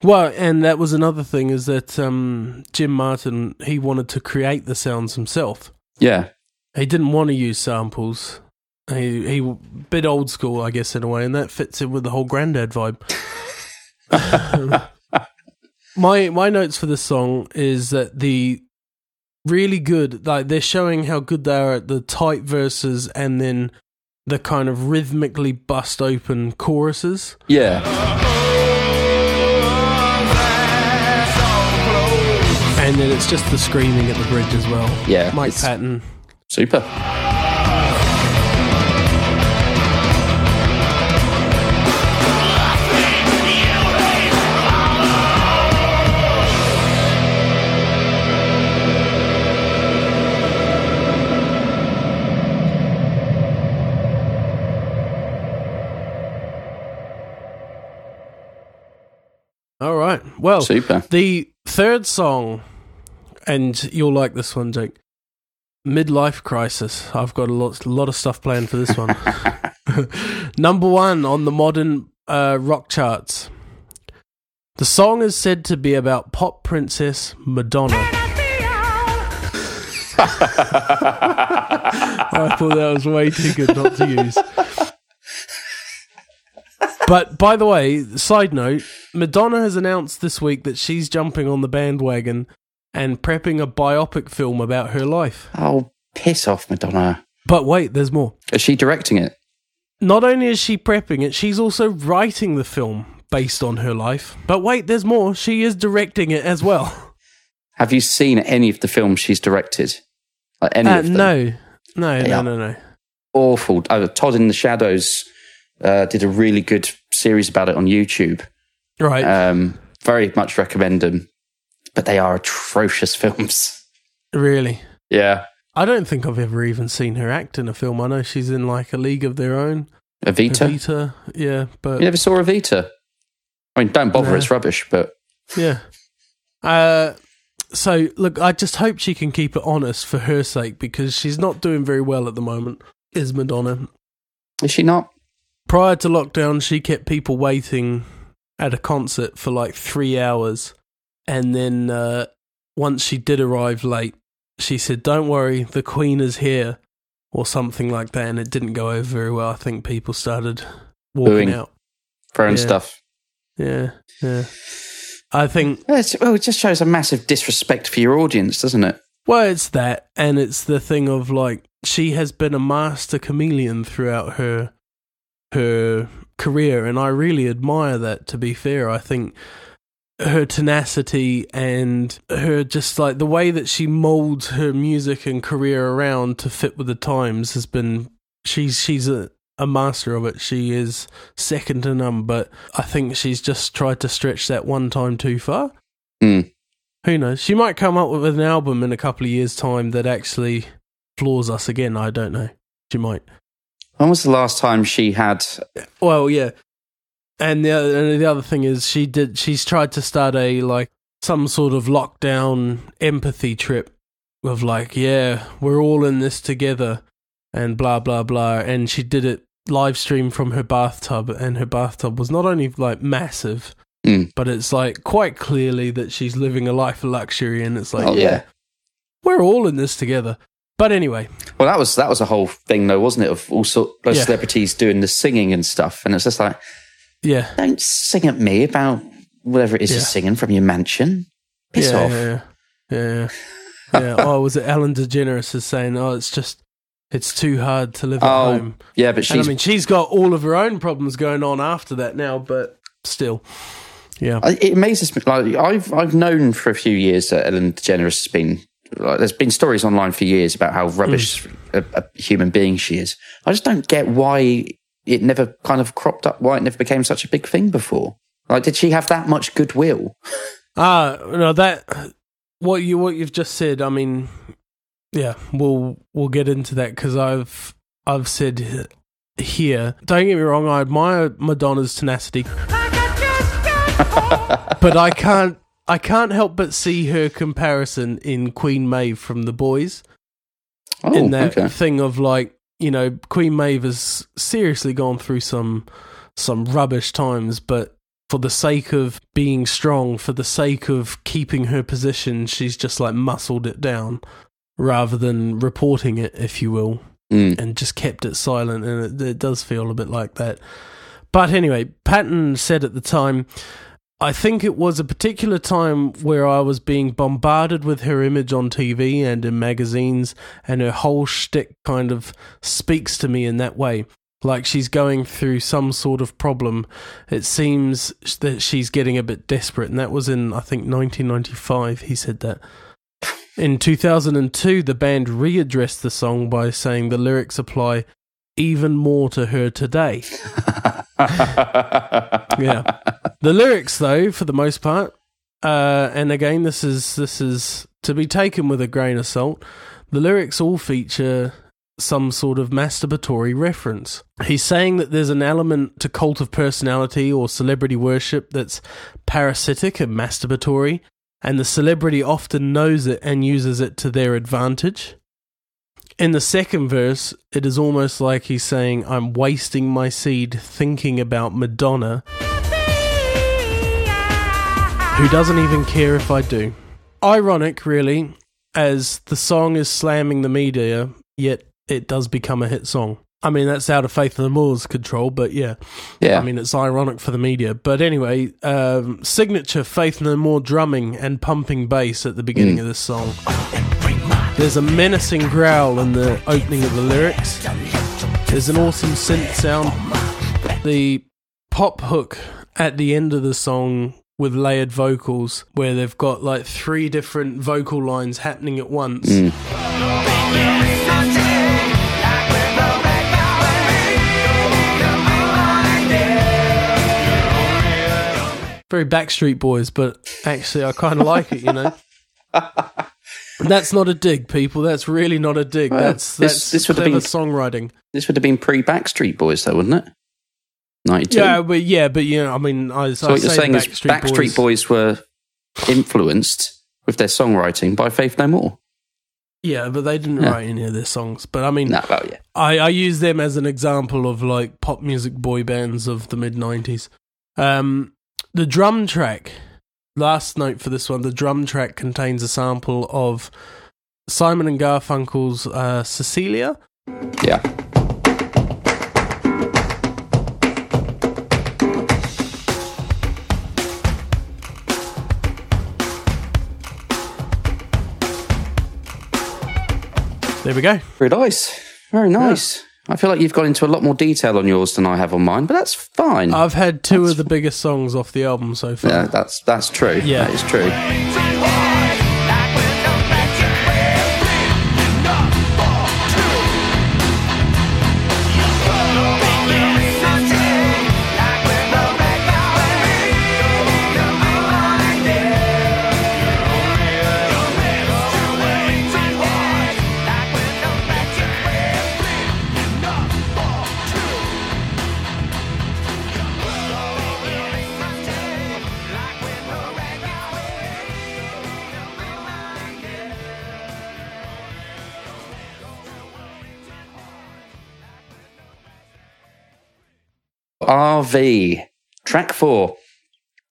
Well and that was another thing is that um, jim martin he wanted to create the sounds himself. Yeah, he didn't want to use samples. He he bit old school i guess in a way and that fits in with the whole granddad vibe. My my notes for this song is that the really good like they're showing how good they are at the tight verses and then the kind of rhythmically bust open choruses. Yeah, and then it's just the screaming at the bridge as well Yeah, mike patton super. all right well Super. The third song, and you'll like this one, Jake. Midlife Crisis. I've got a lot, lot of stuff planned for this one. Number one on the modern uh, rock charts. The song is said to be about pop princess Madonna. I thought that was way too good not to use. But by the way, side note, Madonna has announced this week that she's jumping on the bandwagon and prepping a biopic film about her life. Oh, piss off, Madonna. But wait, there's more. Is she directing it? Not only is she prepping it, she's also writing the film based on her life. But wait, there's more. She is directing it as well. Have you seen any of the films she's directed? Like any Uh, of them? no, no, They no, no, no. Awful. Oh, Todd in the Shadows uh, did a really good series about it on YouTube. Right. Um, very much recommend them. But they are atrocious films. really. Yeah. I don't think I've ever even seen her act in a film. I know she's in like a league of their own. Evita? Evita, yeah, but You never saw Evita? I mean, don't bother, No. it's rubbish, but yeah. Uh, so look, I just hope she can keep it honest for her sake because she's not doing very well at the moment. Is Madonna? is she not? Prior to lockdown, she kept people waiting at a concert for like three hours, and then uh, once she did arrive late, she said, "Don't worry, the Queen is here," or something like that, and it didn't go over very well. I think people started walking Booing. out. Throwing Yeah. stuff. Yeah, yeah. I think it's, well, it just shows a massive disrespect for your audience, doesn't it? Well, it's that, and it's the thing of like she has been a master chameleon throughout her her career, and I really admire that. To be fair, I think her tenacity and her just like the way that she molds her music and career around to fit with the times has been she's she's a a master of it. She is second to none, but I think she's just tried to stretch that one time too far. Hmm. Who knows? She might come up with an album in a couple of years' time that actually floors us again. I don't know. She might. When was the last time she had? Well, yeah. And the other, and the other thing is, she did. She's tried to start a like some sort of lockdown empathy trip of like, yeah, we're all in this together, and blah blah blah. And she did it live stream from her bathtub, and her bathtub was not only like massive, Mm. but it's like quite clearly that she's living a life of luxury, and it's like, oh yeah, yeah. we're all in this together. But anyway, Well, that was that was a whole thing, though, wasn't it? Of all sort of Yeah. celebrities doing the singing and stuff, and it's just like, yeah, don't sing at me about whatever it is Yeah. you're singing from your mansion. Piss yeah, off. Yeah, yeah, yeah. yeah. oh, was it Ellen DeGeneres is saying, "Oh, it's just, it's too hard to live at Oh, home." yeah, but And I mean, she's got all of her own problems going on after that now, but still, yeah, It amazes me. Like I've I've known for a few years that Ellen DeGeneres has been. Like, there's been stories online for years about how rubbish Mm. a, a human being she is. I just don't get why it never kind of cropped up. Why it never became such a big thing before. Like, did she have that much goodwill? ah, no, that what you what you've just said. I mean, yeah, we'll we'll get into that because I've I've said here. Don't get me wrong, I admire Madonna's tenacity. but I can't I can't help but see her comparison in Queen Maeve from The Boys. Oh, in that okay. thing of like, you know, Queen Maeve has seriously gone through some some rubbish times, but for the sake of being strong, for the sake of keeping her position, she's just like muscled it down rather than reporting it, if you will Mm. and just kept it silent, and it, it does feel a bit like that. But anyway, Patton said at the time, I think it was a particular time where I was being bombarded with her image on TV and in magazines, and her whole shtick kind of speaks to me in that way. Like she's going through some sort of problem. It seems that she's getting a bit desperate, and that was in, I think, 1995. He said that. In 2002, the band readdressed the song by saying the lyrics apply even more to her today. Yeah. The lyrics, though, for the most part, uh, and again, this is this is to be taken with a grain of salt. The lyrics all feature some sort of masturbatory reference. He's saying that there's an element to cult of personality or celebrity worship that's parasitic and masturbatory, and the celebrity often knows it and uses it to their advantage. In the second verse, it is almost like he's saying, I'm wasting my seed thinking about Madonna. Who doesn't even care if I do. Ironic, really, as the song is slamming the media, yet it does become a hit song. I mean, that's out of Faith No More's control, but yeah. Yeah. I mean, it's ironic for the media. But anyway, um, signature Faith No More drumming and pumping bass at the beginning of this song. There's a menacing growl in the opening of the lyrics. There's an awesome synth sound. The pop hook at the end of the song with layered vocals, where they've got like three different vocal lines happening at once. Hmm. Very Backstreet Boys, but actually, I kind of like it, you know. That's not a dig, people. That's really not a dig. Well, that's this- that's this would have been- songwriting. This would have been pre Backstreet Boys, though, wouldn't it? 92. Yeah, but yeah, but you know, I mean, I, so what you're saying is Backstreet Boys. were influenced with their songwriting by Faith No More. Yeah, but they didn't Yeah. write any of their songs. But I mean, No, well, yeah. I, I use them as an example of like pop music boy bands of the mid '90s. Um, the drum track, last note for this one, the drum track contains a sample of Simon and Garfunkel's uh, "Cecilia." Yeah. There we go. Very nice. Very nice. I feel like you've gone into a lot more detail on yours than I have on mine, but that's fine. I've had two of the biggest songs off the album so far. yeah, that's that's true. Yeah. That is true. RV track four.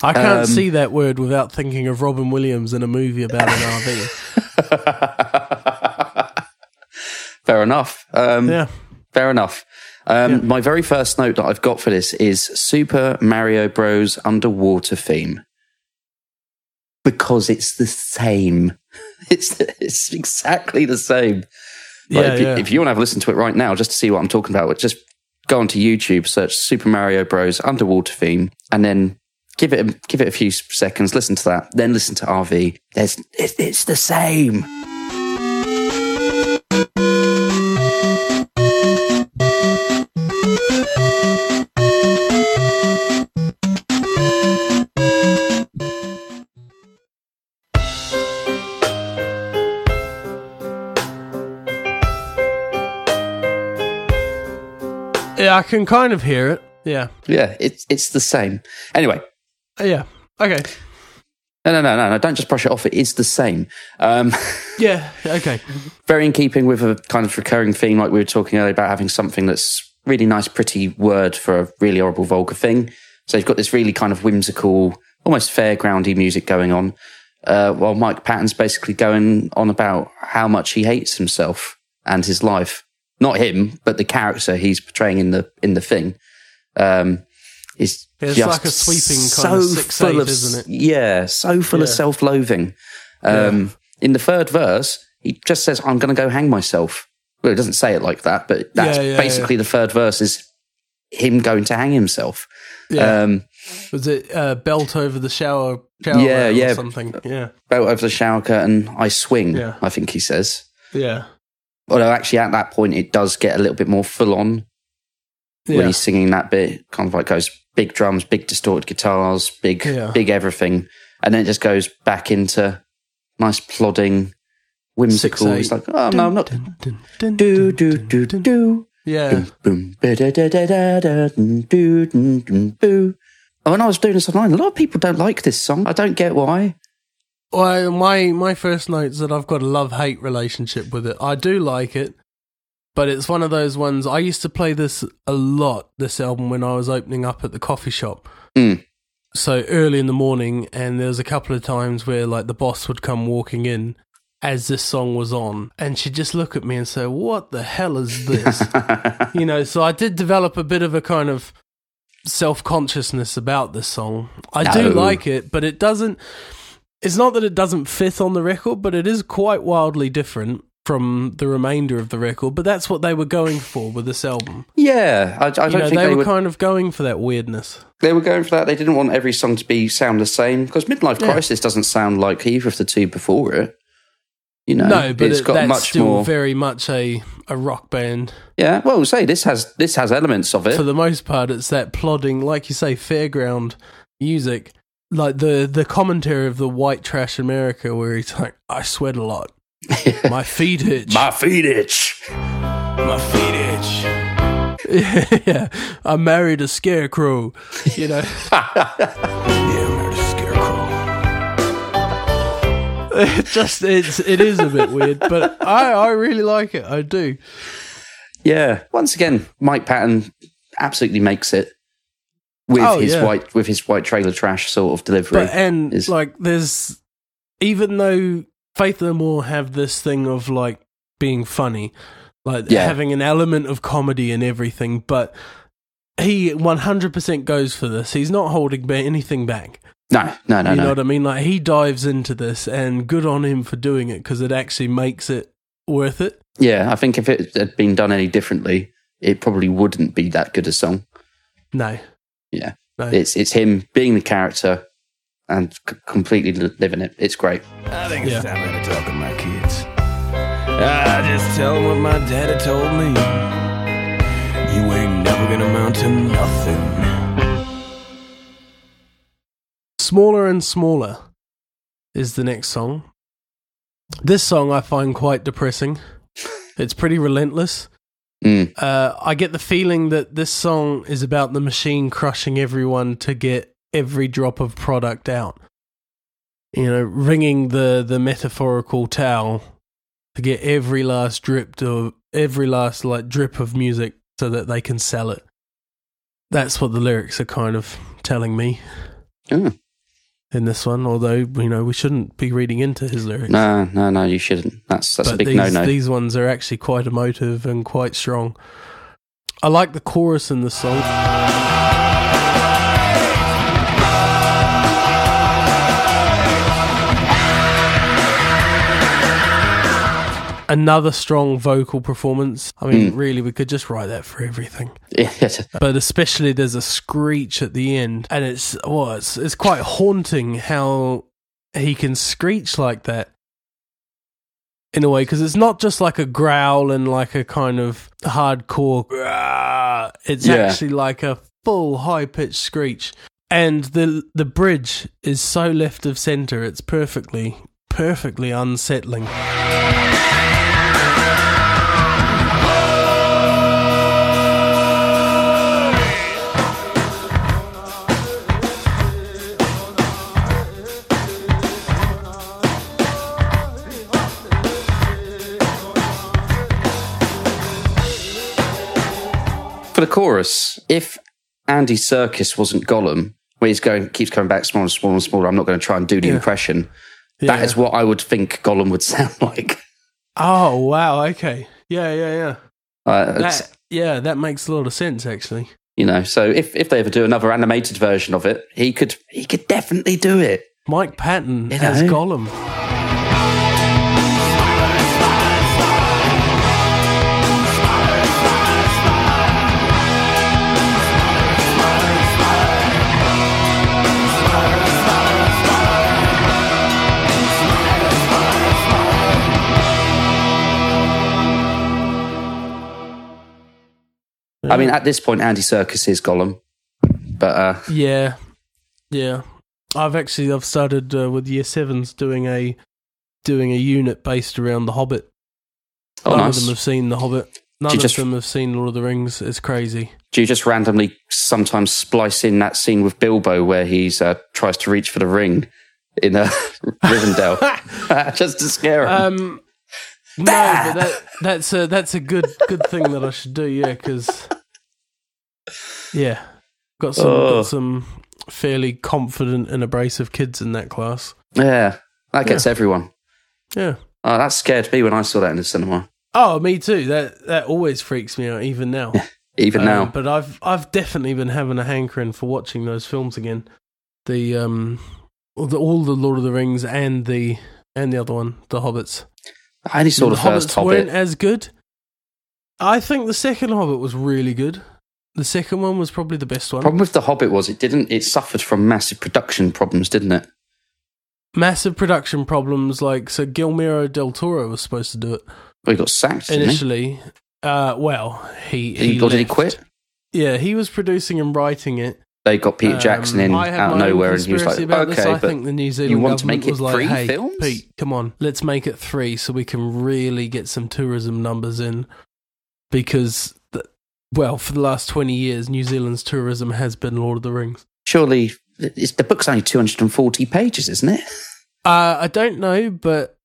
I can't Um, see that word without thinking of Robin Williams in a movie about an RV. Fair enough. Um, Yeah. Fair enough. Um, My very first note that I've got for this is Super Mario Bros. underwater theme. Because it's the same. It's it's exactly the same. Like, Yeah, if, you, yeah. if you want to have a listen to it right now, just to see what I'm talking about, just go onto YouTube, search Super Mario Bros. underwater theme, and then give it a, give it a few seconds, listen to that, then listen to RV. There's it's, it's the same. Yeah, I can kind of hear it. Yeah. Yeah, it's it's the same. Anyway, Yeah. Okay. No, no, no, no, no. Don't just brush it off. It is the same. Um, Yeah. Okay. very in keeping with a kind of recurring theme, like we were talking earlier about having something that's really nice, pretty word for a really horrible, vulgar thing. So you've got this really kind of whimsical, almost fairgroundy music going on, uh, while Mike Patton's basically going on about how much he hates himself and his life. Not him, but the character he's portraying in the in the thing. Um, is It's just like a sweeping kind of so 6-8, full of, isn't it? Yeah, so full of self-loathing. Um, In the third verse, he just says, "I'm going to go hang myself." Well, he doesn't say it like that, but that's Yeah, yeah, basically the third verse is him going to hang himself. Yeah. Um, Was it uh, belt over the shower? shower Yeah, yeah. Or something. Yeah. belt over the shower curtain, I swing. Yeah. I think he says. Yeah. Although actually, at that point, it does get a little bit more full on when he's singing that bit. Kind of like goes big drums, big distorted guitars, big, Yeah. big everything, and then it just goes back into nice plodding, whimsical. 6-8. It's like, oh no, I'm not. Dun, dun, dun, Do dun, do dun, do dun. do. Yeah. Boom. Ba-da-da-da-da-dun-dun-dun-boo. And When I was doing this online, a lot of people don't like this song. I don't get why. Well, my my first note's that I've got a love hate relationship with it. I do like it, but it's one of those ones. I used to play this a lot. This album when I was opening up at the coffee shop, Mm. so early in the morning, and there was a couple of times where like the boss would come walking in as this song was on, and she'd just look at me and say, "What the hell is this?" you know. So I did develop a bit of a kind of self consciousness about this song. I do like it, but it doesn't. It's not that it doesn't fit on the record, but it is quite wildly different from the remainder of the record. But that's what they were going for with this album. Yeah, I, I don't You know, think they, they, were were. kind of going for that weirdness. They were going for that. They didn't want every song to be sound the same because Midlife Yeah. Crisis doesn't sound like either of the two before it. You know, no, but it's it, got that's much still more. very much a, a rock band. yeah, well, say this has this has elements of it. For the most part, it's that plodding, like you say, fairground music. Like the, the commentary of the white trash America, where he's like, I sweat a lot. My feet itch. My feet itch. My feet itch. yeah, I married a scarecrow. You know, Yeah, I'm a scarecrow. it just it's it is a bit weird, but I I really like it. I do. Yeah. Once again, Mike Patton absolutely makes it with Oh, his yeah. white with his white trailer trash sort of delivery. But and is- like there's even though Faith No More have this thing of like being funny, like Yeah. having an element of comedy and everything, but he 100% goes for this. He's not holding anything back. no, no, no, you know no. what I mean? Like he dives into this, and good on him for doing it because it actually makes it worth it. Yeah, I think if it had been done any differently, it probably wouldn't be that good a song. No, Yeah. no. It's it's him being the character and c- completely living it. It's great. I think Yeah. it's time to talk to my kids. I just tell 'em what my daddy told me. You ain't never gonna amount to nothing. Smaller and Smaller is the next song. This song I find quite depressing. It's pretty relentless. Mm. Uh, I get the feeling that this song is about the machine crushing everyone to get every drop of product out. You know, wringing the, the metaphorical towel to get every last drip to every last like drip of music so that they can sell it. That's what the lyrics are kind of telling me Oh. In this one. Although you know we shouldn't be reading into his lyrics. No, no, no, you shouldn't. That's that's a but big these, no no. these ones are actually quite emotive and quite strong. I like the chorus in the song. Another strong vocal performance. I mean, Hmm. really, we could just write that for everything. Yes. But especially, there's a screech at the end, and it's well, it's, it's quite haunting how he can screech like that in a way because it's not just like a growl and like a kind of hardcore. "Grah." It's Yeah. actually like a full high pitched screech, and the the bridge is so left of center. It's perfectly perfectly unsettling. The chorus, if Andy Serkis wasn't Gollum, where he's going keeps coming back smaller and smaller and smaller, I'm not going to try and do the Yeah. impression. Yeah. That is what I would think Gollum would sound like. Oh wow! Okay, yeah, yeah, yeah. Uh, That yeah, that makes a lot of sense actually. you know, so if, if they ever do another animated version of it, he could he could definitely do it. Mike Patton You as know? Gollum. I mean, at this point, Andy Serkis is Gollum, but uh, Yeah, yeah. I've actually I've started uh, with year sevens doing a doing a unit based around the Hobbit. oh, None nice. of them have seen the Hobbit. None of just- them have seen Lord of the Rings. It's crazy. Do you just randomly sometimes splice in that scene with Bilbo where he's uh, tries to reach for the ring in uh, Rivendell just to scare him? Um, no, but that, that's a that's a good good thing that I should do. Yeah, because yeah, got some Oh. got some fairly confident and abrasive kids in that class. Yeah, that gets everyone. Yeah. Oh, that scared me when I saw that in the cinema. Oh, me too. That that always freaks me out, even now. Even Um, now, but I've I've definitely been having a hankering for watching those films again. The um, all the, all the Lord of the Rings and the and the other one, the Hobbits. I only saw the, the first Hobbits weren't as good. I think the second Hobbit was really good. The second one was probably the best one. Problem with the Hobbit was it didn't. It suffered from massive production problems, didn't it? Massive production problems, like so. Guillermo del Toro was supposed to do it Well, he got sacked. Didn't he? initially. Uh, well, he He, he, or did he quit? Yeah, he was producing and writing it. They got Peter Jackson Um, in I out of nowhere, and he was like, about this. "Okay, I but think the New Zealand want to make it like, three "Hey, films?" Pete, come on, let's make it three, so we can really get some tourism numbers in." Because, the, well, for the last twenty years, New Zealand's tourism has been Lord of the Rings. surely it's, the book's only two hundred and forty pages, isn't it?" Uh, I don't know, but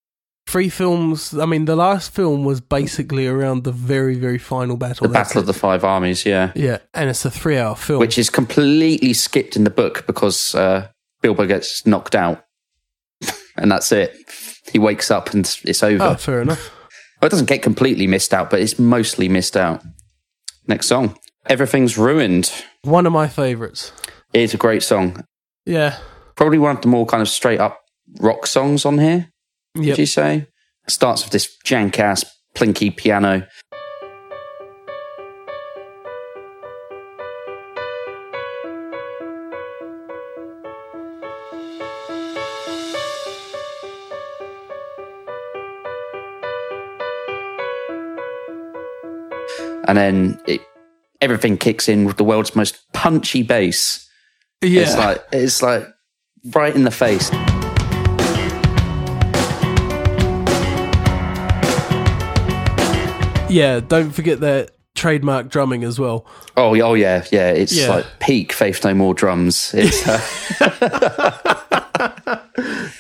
three films. I mean, the last film was basically around the very, very final battle. The Battle of the. Five Armies, yeah, yeah, and it's a three-hour film. which is completely skipped in the book because uh, Bilbo gets knocked out, and that's it. He wakes up and it's over. oh, fair enough. Well, it doesn't get completely missed out, but it's mostly missed out. Next song. Everything's Ruined. One of my favorites. It's a great song. Yeah. Probably one of the more kind of straight up rock songs on here, Yep. would you say? It starts with this jank ass plinky piano. And then it, everything kicks in with the world's most punchy bass. Yeah. It's like it's like right in the face. Yeah, don't forget that trademark drumming as well. Oh, yeah, oh yeah, yeah. It's Yeah. like peak Faith No More drums. It's uh,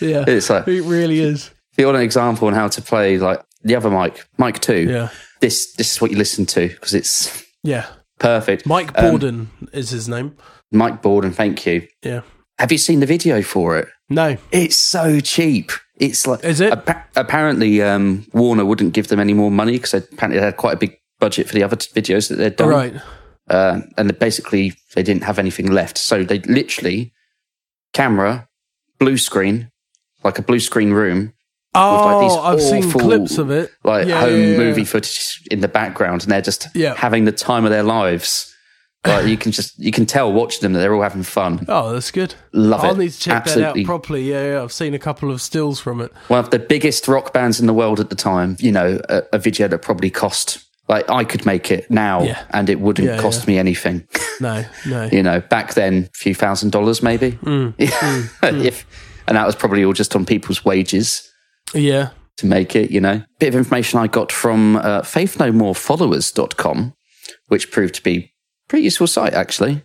Yeah, it's like it really is. if you want an example on how to play like the other mic, mic two. Yeah, This this is what you listen to because it's yeah. perfect. Mike Um, Bordin is his name. Mike Bordin, thank you. Yeah. Have you seen the video for it? No. It's so cheap. It's like Is it? appa- apparently um, Warner wouldn't give them any more money because apparently they had quite a big budget for the other t- videos that they'd done. Right. uh, and basically they didn't have anything left. So they literally camera, blue screen, like a blue screen room, Oh, like these I've seen awful, clips of it. like Yeah, home yeah, yeah. movie footage in the background, and they're just having the time of their lives. Like you can just you can tell watching them that they're all having fun. Oh, that's good. Love it. I'll it. need to check Absolutely. that out properly. Yeah, yeah, I've seen a couple of stills from it. One of the biggest rock bands in the world at the time. You know, a, a video that probably cost like I could make it now, Yeah. and it wouldn't Yeah, cost me anything. No, no. you know, back then, a few thousand dollars maybe. Mm, if, and that was probably all just on people's wages Yeah. to make it, you know. Bit of information I got from uh, faithnomorefollowers.com, which proved to be pretty useful site, actually.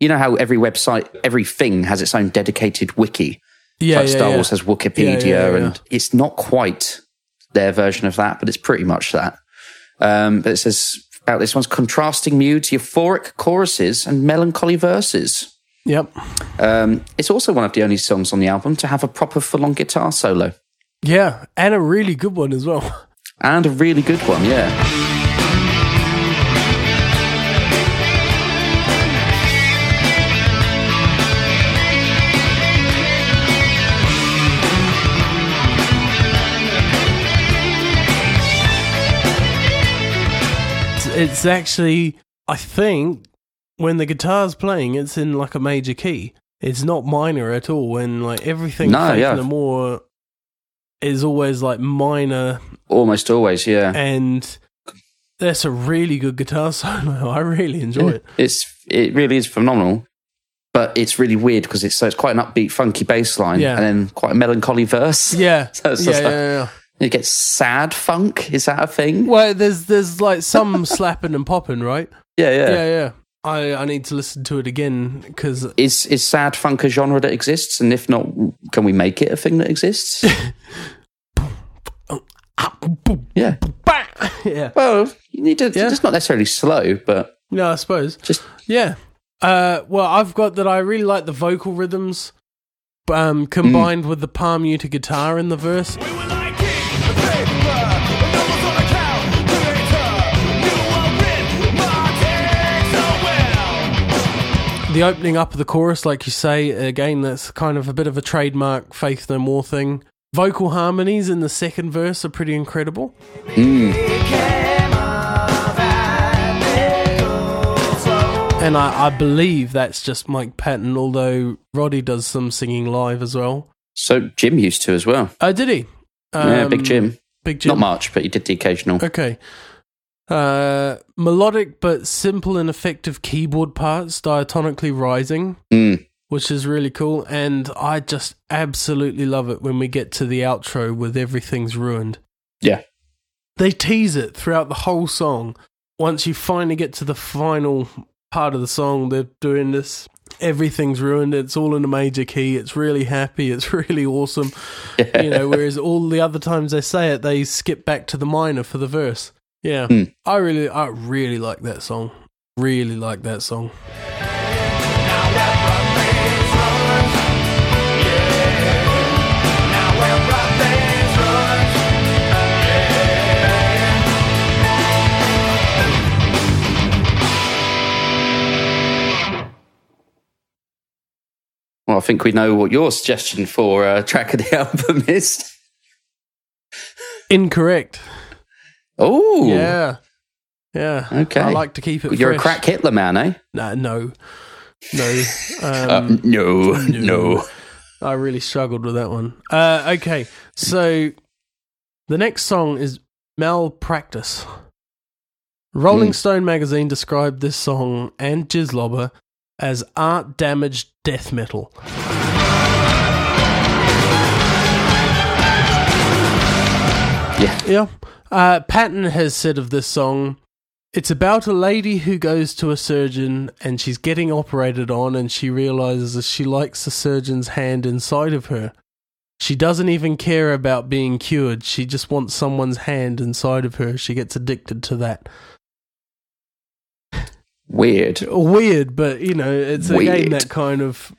You know how every website, everything has its own dedicated wiki. Yeah, like yeah, Star yeah. Wars has Wikipedia, yeah, and it's not quite their version of that, but it's pretty much that. Um, but it says about this one's contrasting moods, euphoric choruses, and melancholy verses. Yep. Um, it's also one of the only songs on the album to have a proper full on guitar solo. Yeah, and a really good one as well. And a really good one, yeah. It's, actually, I think, when the guitar's playing, it's in like a major key. It's not minor at all. And like everything No, yeah. No More is always like minor, Almost always, yeah. and that's a really good guitar solo. I really enjoy Yeah. it. It's it really is phenomenal. But it's really weird because it's so it's quite an upbeat, funky bass line Yeah. and then quite a melancholy verse. Yeah, So yeah, just yeah, like- yeah. It gets sad funk. Is that a thing? Well, there's there's like some slapping and popping, right? Yeah, yeah. Yeah, yeah. I I need to listen to it again because Is is sad funk a genre that exists? And if not, can we make it a thing that exists? yeah. yeah, Well, you need to. Yeah. It's not necessarily slow, but no, I suppose just yeah. Uh, well, I've got that I really like the vocal rhythms um, combined with the palm muted guitar in the verse. We The opening up of the chorus, like you say, again, that's kind of a bit of a trademark Faith No More thing. Vocal harmonies in the second verse are pretty incredible. And I, I believe that's just Mike Patton, although Roddy does some singing live as well. So Jim used to as well. Oh, did he? yeah, Um, Big Jim. Big Jim. Not much, but he did the occasional. Okay. Uh, melodic but simple and effective keyboard parts, diatonically rising, Mm. which is really cool. And I just absolutely love it when we get to the outro with Everything's Ruined. Yeah. They tease it throughout the whole song. Once you finally get to the final part of the song, they're doing this. Everything's ruined. It's all in a major key. It's really happy. It's really awesome. You know, whereas all the other times they say it, they skip back to the minor for the verse. Yeah, Hmm. I really, I really like that song. Really like that song. Well, I think we know what your suggestion for uh, track of the album is. Incorrect. Oh, Yeah, yeah. Okay. I like to keep it. You're a crack Hitler man, eh? Nah, no, no. Um, Uh, no, no. I really struggled with that one. Uh, okay, so the next song is Malpractice. Rolling Hmm. Stone magazine described this song and Jizzlobber as art damaged death metal. Yeah. Yeah. Uh, Patton has said of this song, it's about a lady who goes to a surgeon and she's getting operated on and she realizes that she likes the surgeon's hand inside of her. She doesn't even care about being cured. She just wants someone's hand inside of her. She gets addicted to that. Weird. Weird, but you know, it's again that kind of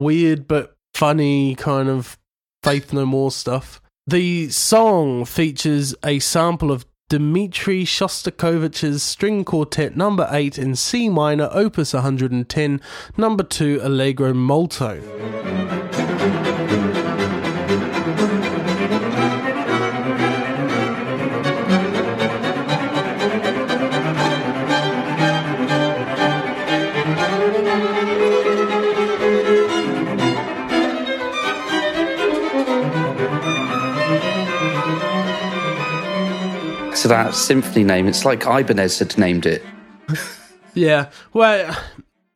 weird but funny kind of Faith No More stuff. The song features a sample of Dmitri Shostakovich's String Quartet Number 8 in C minor, Opus 110, Number 2, Allegro Molto. That symphony name, it's like Ibanez had named it. Yeah, well,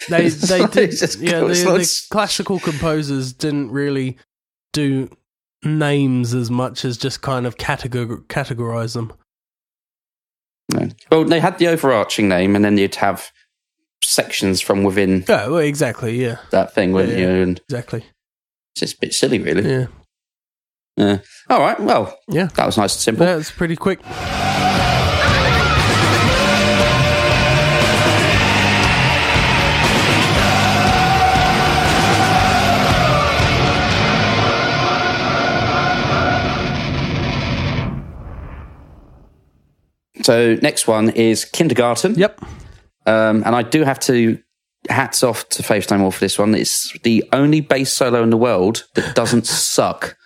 they they like- did. Yeah, the, the classical composers didn't really do names as much as just kind of categor- categorize them. No. Well, they had the overarching name, and then you'd have sections from within Yeah, well, exactly. Yeah, that thing, wouldn't Yeah, you? And exactly. it's just a bit silly, really. Yeah, Yeah. All right. Well, yeah. that was nice and simple. That's pretty quick. So next one is Kindergarten. Yep. Um, and I do have to hats off to Faith No More for this one. It's the only bass solo in the world that doesn't suck.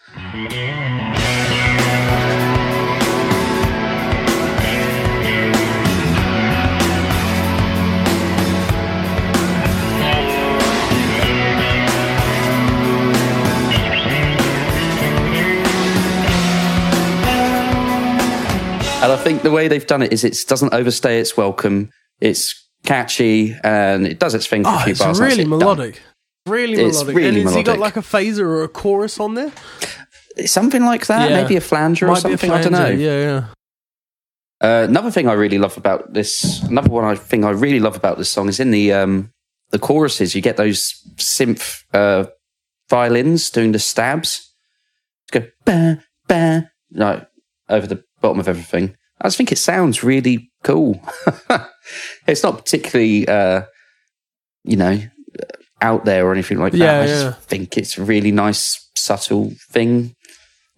And I think the way they've done it is it doesn't overstay its welcome. It's catchy and it does its thing for a Oh, few it's bars. and that's really it, done. melodic. Really It's melodic. really and has he got like a phaser or a chorus on there? Something like that, Yeah. maybe a flanger or Might a something. I don't know. Yeah, yeah. Uh, another thing I really love about this, another one I think I really love about this song is in the um, the choruses. You get those synth uh, violins doing the stabs. Go ba ba like over the bottom of everything. I just think it sounds really cool. it's not particularly uh, you know, out there or anything like that. Yeah, I just think it's a really nice, subtle thing.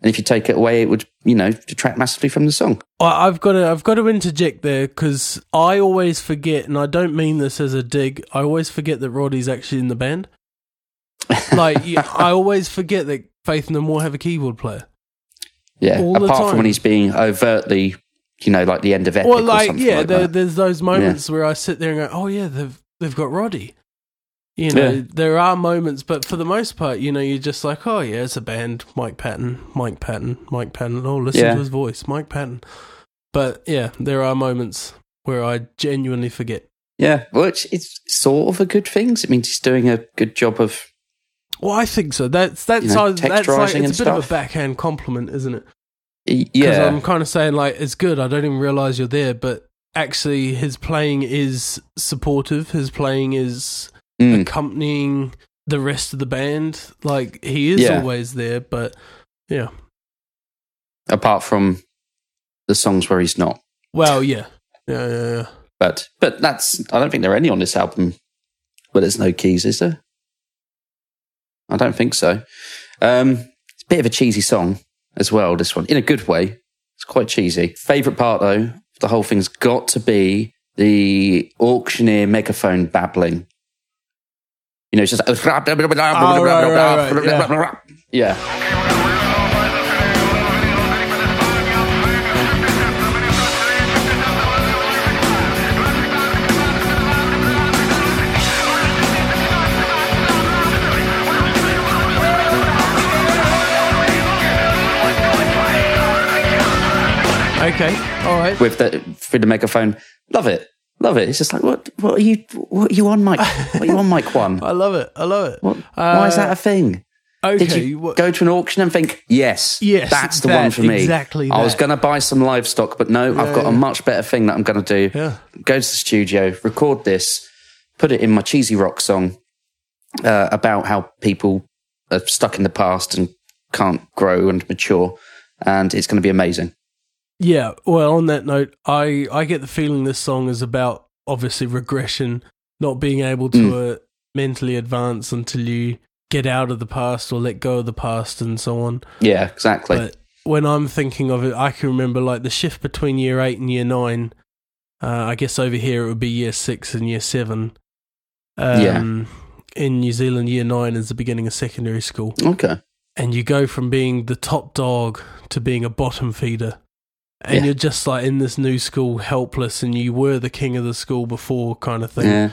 And if you take it away, it would, you know, detract massively from the song. I- I've got to I've got to interject there because I always forget, and I don't mean this as a dig. I always forget that Roddy's actually in the band. Like I always forget that Faith No More have a keyboard player. Yeah. All Apart from when he's being overtly, you know, like the end of Epic Well, or like something yeah, like there, there's those moments where I sit there and go, "Oh yeah, they've they've got Roddy." You know, Yeah. there are moments, but for the most part, you know, you're just like, "Oh yeah, it's a band." Mike Patton, Mike Patton, Mike Patton. Oh, listen Yeah. to his voice, Mike Patton. But yeah, there are moments where I genuinely forget. Yeah, which is sort of a good thing. It means he's doing a good job of. Well, I think so. That's that's You know, how- that's like it's a bit of a backhand compliment, isn't it? Yeah, I'm kind of saying like it's good. I don't even realize you're there, but actually, his playing is supportive. His playing is Mm. accompanying the rest of the band. Like he is Yeah. always there, but yeah. apart from the songs where he's not. Well, yeah, yeah, yeah. yeah. But but that's I don't think there are any on this album where there's no keys, is there? I don't think so. Um, it's a bit of a cheesy song as well. This one, in a good way, it's quite cheesy. Favorite part though, the whole thing's got to be the auctioneer megaphone babbling. You know, it's just Oh, right, right, right, yeah. Okay, all right. with the through the megaphone. Love it, love it. It's just like what what are you what are you on Mike? What are you on Mike? one? I love it. I love it. What, why is that a thing? Okay. Did you what- go to an auction and think, yes, Yes, that's the that, one for me? exactly I was going to buy some livestock, but no, I've got a much better thing that I'm going to do. Yeah. Go to the studio, record this, put it in my cheesy rock song uh, about how people are stuck in the past and can't grow and mature, and it's going to be amazing. Yeah, well, on that note, I I get the feeling this song is about obviously regression, not being able to Mm. uh, mentally advance until you get out of the past or let go of the past and so on. Yeah, exactly. But when I'm thinking of it, I can remember like the shift between year eight and year nine. Uh, I guess over here it would be year six and year seven. Um, In New Zealand, year nine is the beginning of secondary school okay. and you go from being the top dog to being a bottom feeder. And Yeah. you're just like in this new school, helpless, and you were the king of the school before, kind of thing. Yeah.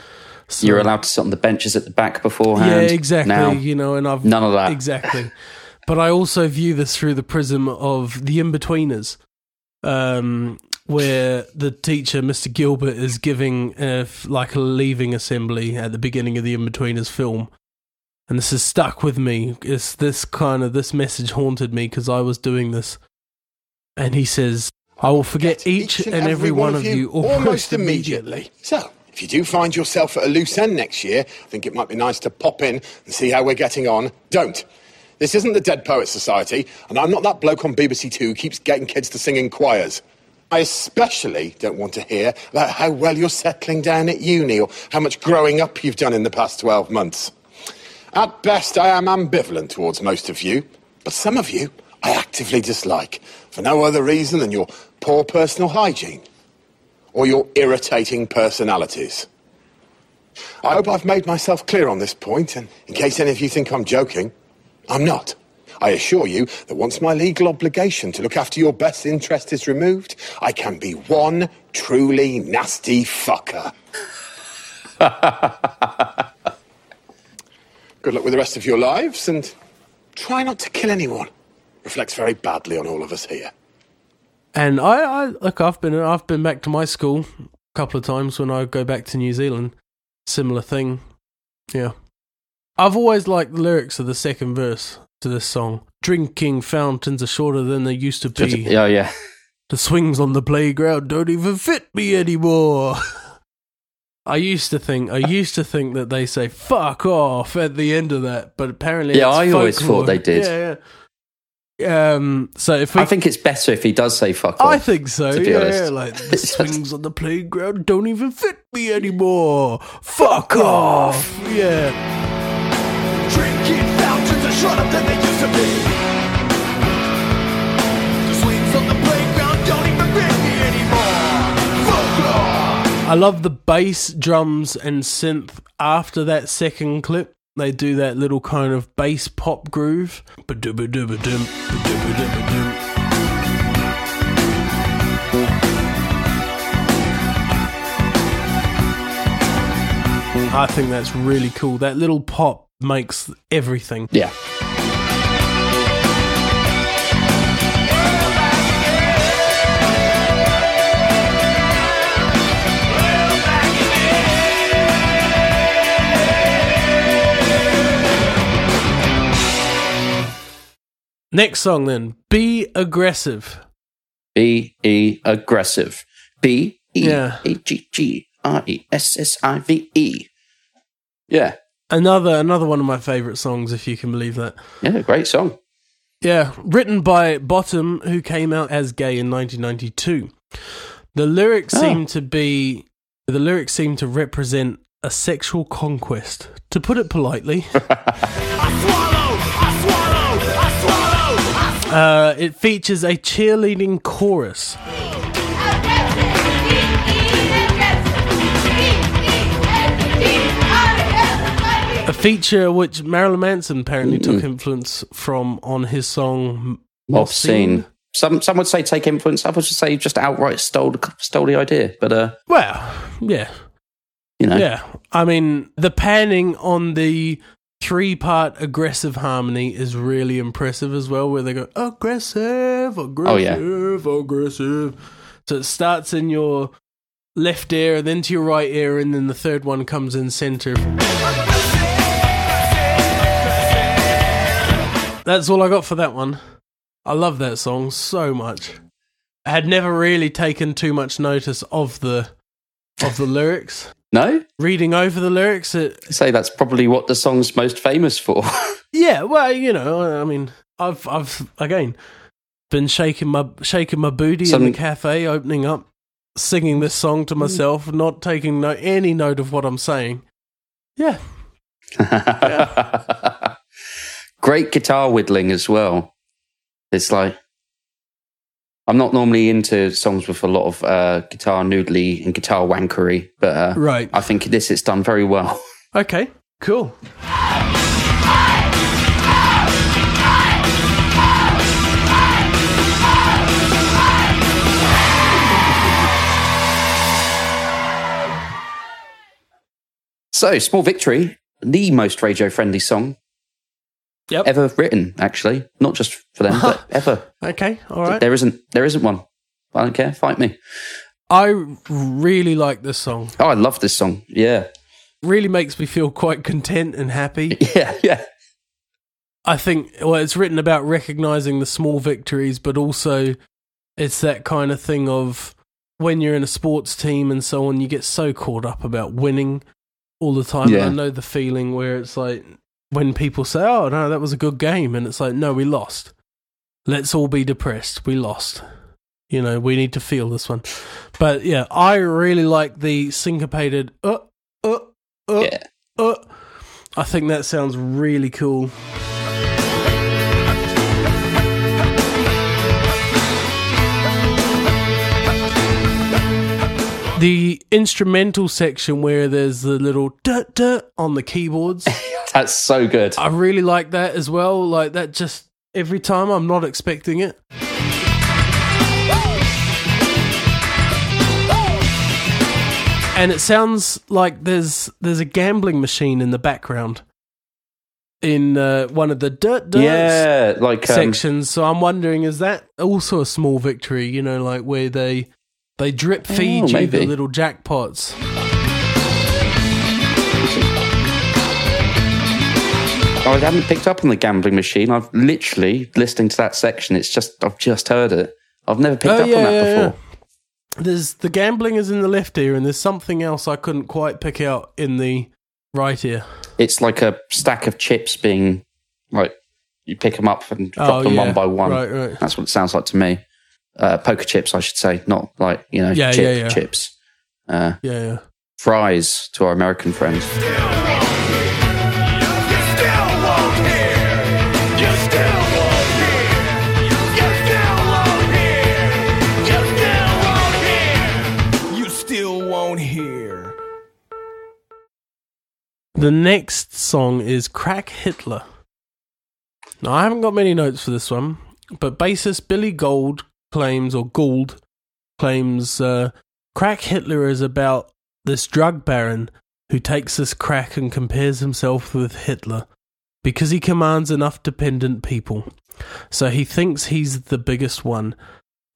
So- You're allowed to sit on the benches at the back beforehand yeah, exactly. Now, you know, and I've none of that. exactly. But I also view this through the prism of the Inbetweeners, um, where the teacher, Mr. Gilbert, is giving uh, like a leaving assembly at the beginning of the Inbetweeners film. And this has stuck with me. It's this kind of this message haunted me because I was doing this. And he says, "I will forget each, and every one of you almost immediately." So, if you do find yourself at a loose end next year, I think it might be nice to pop in and see how we're getting on. Don't. This isn't the Dead Poets Society, and I'm not that bloke on BBC Two who keeps getting kids to sing in choirs. I especially don't want to hear about how well you're settling down at uni or how much growing up you've done in the past 12 months. At best, I am ambivalent towards most of you, but some of you I actively dislike for no other reason than your poor personal hygiene or your irritating personalities. I hope I've made myself clear on this point, and in case any of you think I'm joking, I'm not. I assure you that once my legal obligation to look after your best interest is removed, I can be one truly nasty fucker. Good luck with the rest of your lives, and try not to kill anyone. Reflects very badly on all of us here. And I, I look, I've been, I've been back to my school a couple of times when I go back to New Zealand. Similar thing, yeah. I've always liked the lyrics of the second verse to this song. Drinking fountains are shorter than they used to be. Oh, yeah, yeah. The swings on the playground don't even fit me anymore. I used to think, I used to think that they say "fuck off" at the end of that, but apparently, Yeah, it's I always thought they did. Yeah, yeah. Um. So if we I think it's better if he does say fuck off. I think so. to be Yeah, honest. yeah, like the swings on the playground don't even fit me anymore. Fuck off. Yeah. Drinking fountains are shut up than they used to be. The swings on the playground don't even bring me anymore. Fuck off. I love the bass, drums, and synth after that second clip. They do that little kind of bass pop groove. Ba-doo-ba-doo-ba-dum, ba-doo-ba-doo-ba-dum. I think that's really cool. That little pop makes everything. Yeah. Next song, then. Be aggressive. B E aggressive. B E Yeah. A G G R E S S I V E. Yeah. Another another one of my favorite songs, if you can believe that. Yeah, great song. Yeah, written by Bottum, who came out as gay in 1992. The lyrics Oh. seem to be the lyrics seem to represent a sexual conquest. To put it politely, uh, it features a cheerleading chorus. A feature which Marilyn Manson apparently took influence from on his song Obscene. Some some would say take influence. Others would say just outright stole stole the idea. But uh, Well, yeah, you know, Yeah, I mean the panning on the three-part aggressive harmony is really impressive as well. Where they go aggressive, Oh, yeah. aggressive, aggressive. So it starts in your left ear, then to your right ear, and then the third one comes in center. That's all I got for that one. I love that song so much. I had never really taken too much notice of the of the lyrics no, reading over the lyrics it I'd say that's probably what the song's most famous for. yeah well you know i mean i've i've again been shaking my shaking my booty in the cafe opening up singing this song to myself not taking no any note of what i'm saying yeah Great guitar whittling as well. It's like I'm not normally into songs with a lot of uh, guitar noodly and guitar wankery, but uh, right. I think this it's done very well. okay cool. So, Small Victory, the most radio friendly song yep ever written, actually. Not just for them, but ever. okay all right There isn't there isn't one. I don't care, fight me. i really like this song Oh, I love this song. Yeah. really makes me feel quite content and happy Yeah, yeah. I think well, it's written about recognizing the small victories, but also it's that kind of thing of when you're in a sports team and so on, you get so caught up about winning all the time. Yeah. I know the feeling where it's like when people say, "Oh no, that was a good game," and it's like, "No, we lost." Let's all be depressed. We lost. You know, we need to feel this one. But yeah, I really like the syncopated. Uh, uh, uh, Yeah. uh. I think that sounds really cool. The instrumental section where there's the little duh duh on the keyboards. That's so good. I really like that as well. Like that just every time I'm not expecting it. And it sounds like there's there's a gambling machine in the background in uh, one of the dirt dirt Yeah, like um, sections. So I'm wondering, is that also a small victory? You know, like where they they drip oh, feed Oh, you the little jackpots. Oh, I haven't picked up on the gambling machine. I've literally listening to that section. It's just I've just heard it. I've never picked Oh, up yeah, on that yeah, before. There's the gambling is in the left ear, and there's something else I couldn't quite pick out in the right ear. It's like a stack of chips being like you pick them up and drop Oh, them yeah. one by one. Right, right. That's what it sounds like to me. Uh, poker chips, I should say, not like you know Yeah, chip yeah, yeah. chips. Uh, Yeah, yeah. fries to our American friends. You still won't hear. The next song is Crack Hitler. Now, I haven't got many notes for this one, but bassist Billy Gold claims, or Gould claims, uh, Crack Hitler is about this drug baron who takes this crack and compares himself with Hitler because he commands enough dependent people. So he thinks he's the biggest one.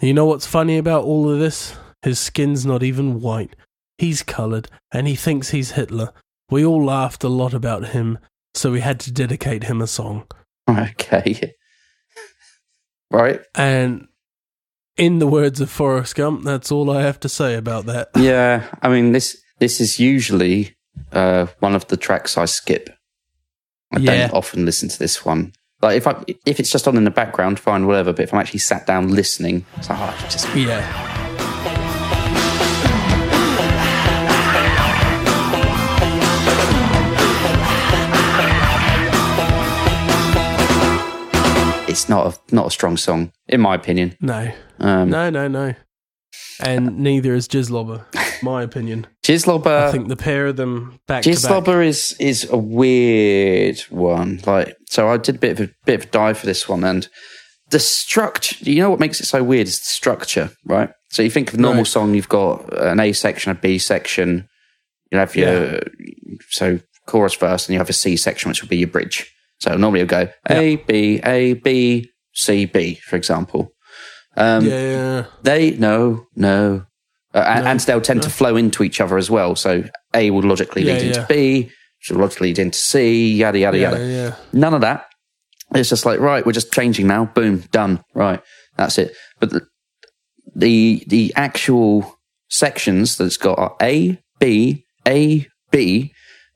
You know what's funny about all of this? His skin's not even white. He's coloured, and he thinks he's Hitler. We all laughed a lot about him, so we had to dedicate him a song. Okay. right. And in the words of Forrest Gump, that's all I have to say about that. Yeah. I mean, this this is usually uh, one of the tracks I skip. I Yeah. don't often listen to this one. Like if I if it's just on in the background, fine, whatever. But if I'm actually sat down listening, it's like, oh, just Yeah. It's not a not a strong song in my opinion. No. Um, No, no, no. And neither is Jizzlobber, my opinion. Jizzlobber. I think the pair of them back to. Jizzlobber is is a weird one. Like, so I did a bit of a bit of a dive for this one, and the structure. You know what makes it so weird is the structure, right? So you think of a normal Right. song, you've got an A section, a B section. You have your so chorus verse, and you have a C section, which would be your bridge. So normally you'll go A B A B C B, for example. Um, Yeah, they no no, uh, and, and they'll tend to flow into each other as well. So A will logically Yeah, lead into. B, which will logically lead into C, yada yada yada. yeah. None of that. It's just like right, we're just changing now. Boom, done. Right, that's it. But the the, the actual sections that's got are A B A B,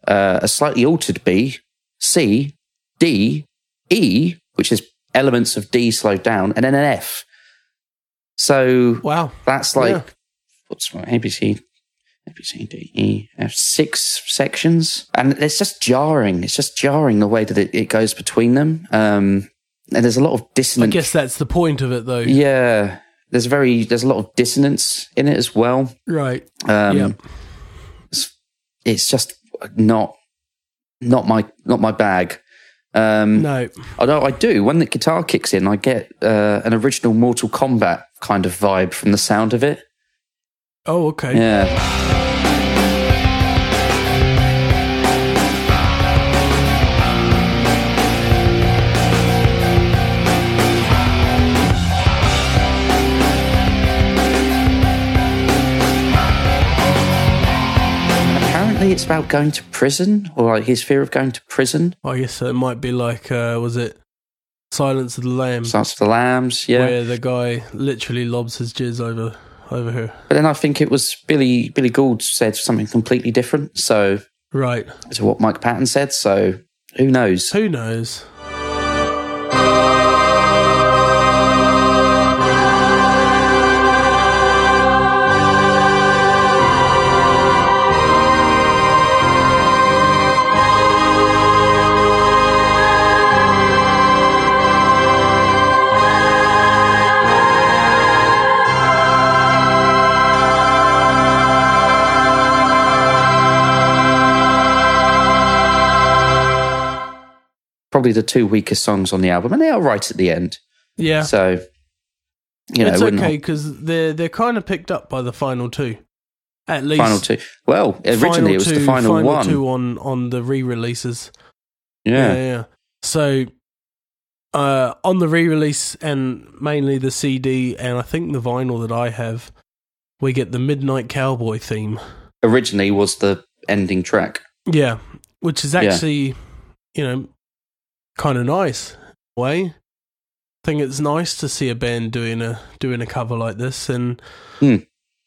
uh, a slightly altered B, C, D, E, which is elements of D slowed down, and then an F. So Wow. that's like Yeah. what's my ABC, ABC, D, E, F, six sections, and it's just jarring. It's just jarring the way that it, it goes between them. Um, and there's a lot of dissonance. I guess that's the point of it, though. yeah, there's very there's a lot of dissonance in it as well. Right. Um, Yeah. it's, it's just not not my not my bag. Um, No. Although I do, when the guitar kicks in, I get uh, an original Mortal Kombat kind of vibe from the sound of it. Oh, okay. Yeah. It's about going to prison or like his fear of going to prison. I guess it might be like, uh, was it Silence of the Lambs, Silence of the lambs, yeah. where the guy literally lobs his jizz over over her. But then I think it was Billy Billy Gould said something completely different. So Right. to what Mike Patton said. So who knows? Who knows? Probably the two weakest songs on the album, and they are right at the end. Yeah. So you know, it's okay because they're they're kind of picked up by the final two. At least final two. Well, originally final it was two, the final, one. two on on the re-releases. yeah. yeah, yeah. So uh, on the re-release and mainly the CD and I think the vinyl that I have, we get the Midnight Cowboy theme. Originally was the ending track. Yeah, which is Yeah. actually, you know, kind of nice way. I think it's nice to see a band doing a doing a cover like this, and Hmm.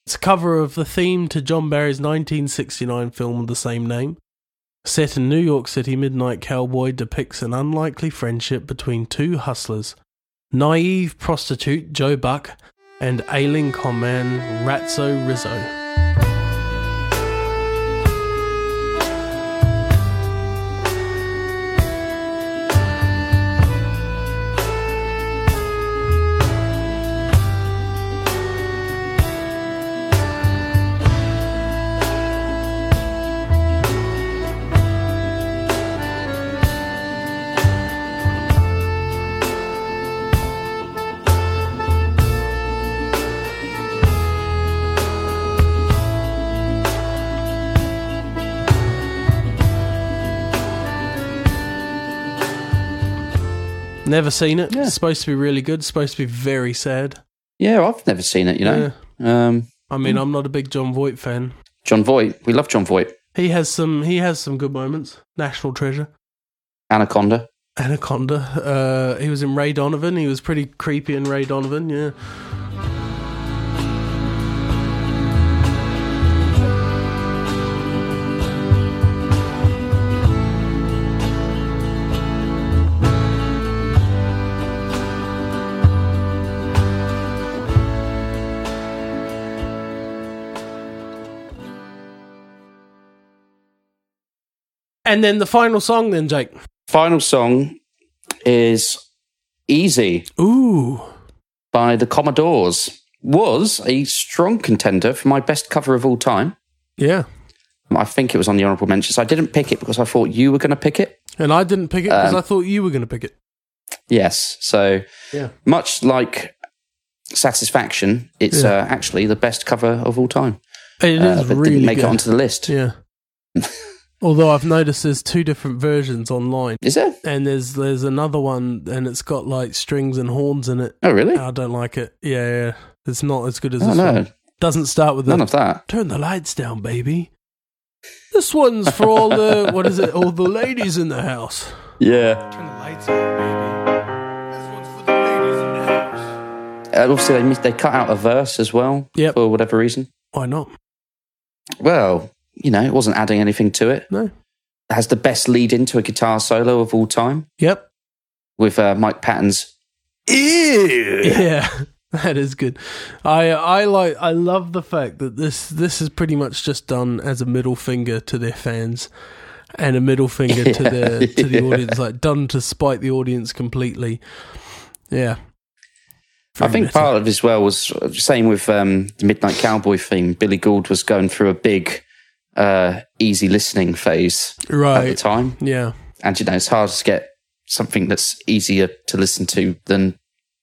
it's a cover of the theme to John Barry's 1969 film of the same name. Set in New York City, Midnight Cowboy depicts an unlikely friendship between two hustlers, naive prostitute Joe Buck and ailing conman Ratso Rizzo. Never seen it. Yeah. It's supposed to be really good. It's supposed to be very sad. Yeah, I've never seen it. You know, um, I mean, I'm not a big Jon Voight fan. Jon Voight. We love Jon Voight. He has some. He has some good moments. National treasure. Anaconda. Anaconda. Uh, he was in Ray Donovan. He was pretty creepy in Ray Donovan. Yeah. And then the final song, then Jake. Final song is "Easy" Ooh. by the Commodores. Was a strong contender for my best cover of all time. Yeah. I think it was on the honourable mentions. I didn't pick it because I thought you were going to pick it. And I didn't pick it because Um, I thought you were going to pick it. Yes. So Yeah. much like Satisfaction, it's Yeah. uh, actually the best cover of all time. It Uh, is really didn't make good. it onto the list. Yeah. Although I've noticed there's two different versions online, Is there? and there's there's another one, and it's got like strings and horns in it. Oh, really? I don't like it. Yeah, yeah. It's not as good as Oh, this no. one. Doesn't start with the None of that. turn the lights down, baby. This one's for all the what is it? All the ladies in the house. Yeah. Turn the lights out, baby. This one's for the ladies in the house. Uh, obviously, they, mis- they cut out a verse as well Yep. for whatever reason. Why not? Well, you know, it wasn't adding anything to it. No. It has the best lead into a guitar solo of all time Yep. with uh, Mike Patton's. Yeah, that is good. I I like I love the fact that this this is pretty much just done as a middle finger to their fans and a middle finger to the to the yeah. audience, like done to spite the audience completely. Yeah. I think meta. part of it as well was uh, same with um, the Midnight Cowboy theme. Billy Gould was going through a big, uh, easy listening phase right. at the time. Yeah. And, you know, it's hard to get something that's easier to listen to than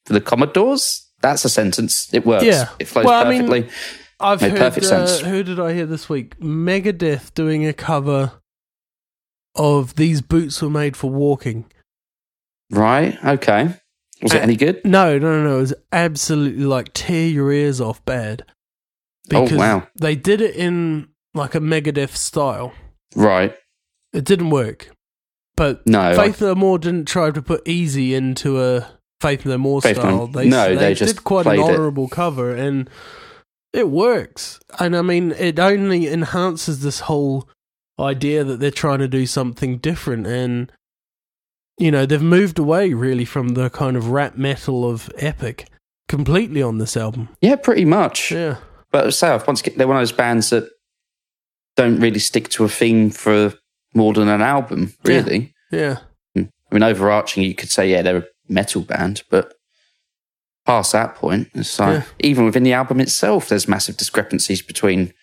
the Commodores. That's a sentence. It works. Yeah. It flows Well, I mean, perfectly. I've Made heard. uh. Who did I hear this week? Megadeth doing a cover of "These Boots Were Made for Walking." right. Okay. Was it any good? No, no, no, no. It was absolutely like tear your ears off bad. Oh, wow. They did it in like a Megadeth style. Right. It didn't work. But No. Faith No More didn't try to put easy into a Faith No More Faith style. They, no, they just did quite an honourable cover and it works. And I mean, it only enhances this whole idea that they're trying to do something different and you know, they've moved away really from the kind of rap metal of Epic completely on this album. yeah, pretty much. Yeah. But say, once again, they're one of those bands that don't really stick to a theme for more than an album, really. Yeah. I mean, overarching, you could say, yeah, they're a metal band, but past that point, it's like, Yeah. even within the album itself, there's massive discrepancies between,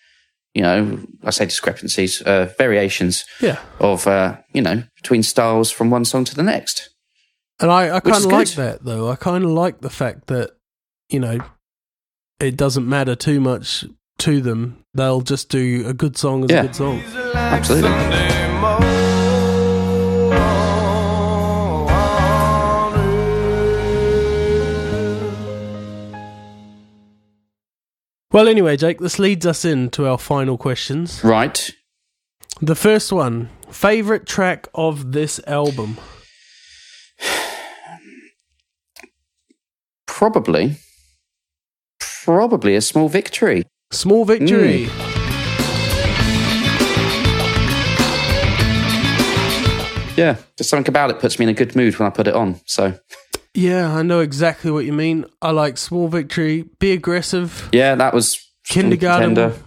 you know, I say discrepancies, uh, variations Yeah. of, uh, you know, between styles from one song to the next. And I, I kind of like good. that though. I kind of like the fact that, you know, it doesn't matter too much to them. They'll just do a good song as Yeah. a good song. Absolutely. Well, anyway, Jake, this leads us into our final questions. Right. The first one favorite track of this album? Probably, probably a small victory. Small Victory. Mm. Yeah, just something about it puts me in a good mood when I put it on. So, Yeah, I know exactly what you mean. I like Small Victory. Be aggressive. yeah, that was Kindergarten. contender.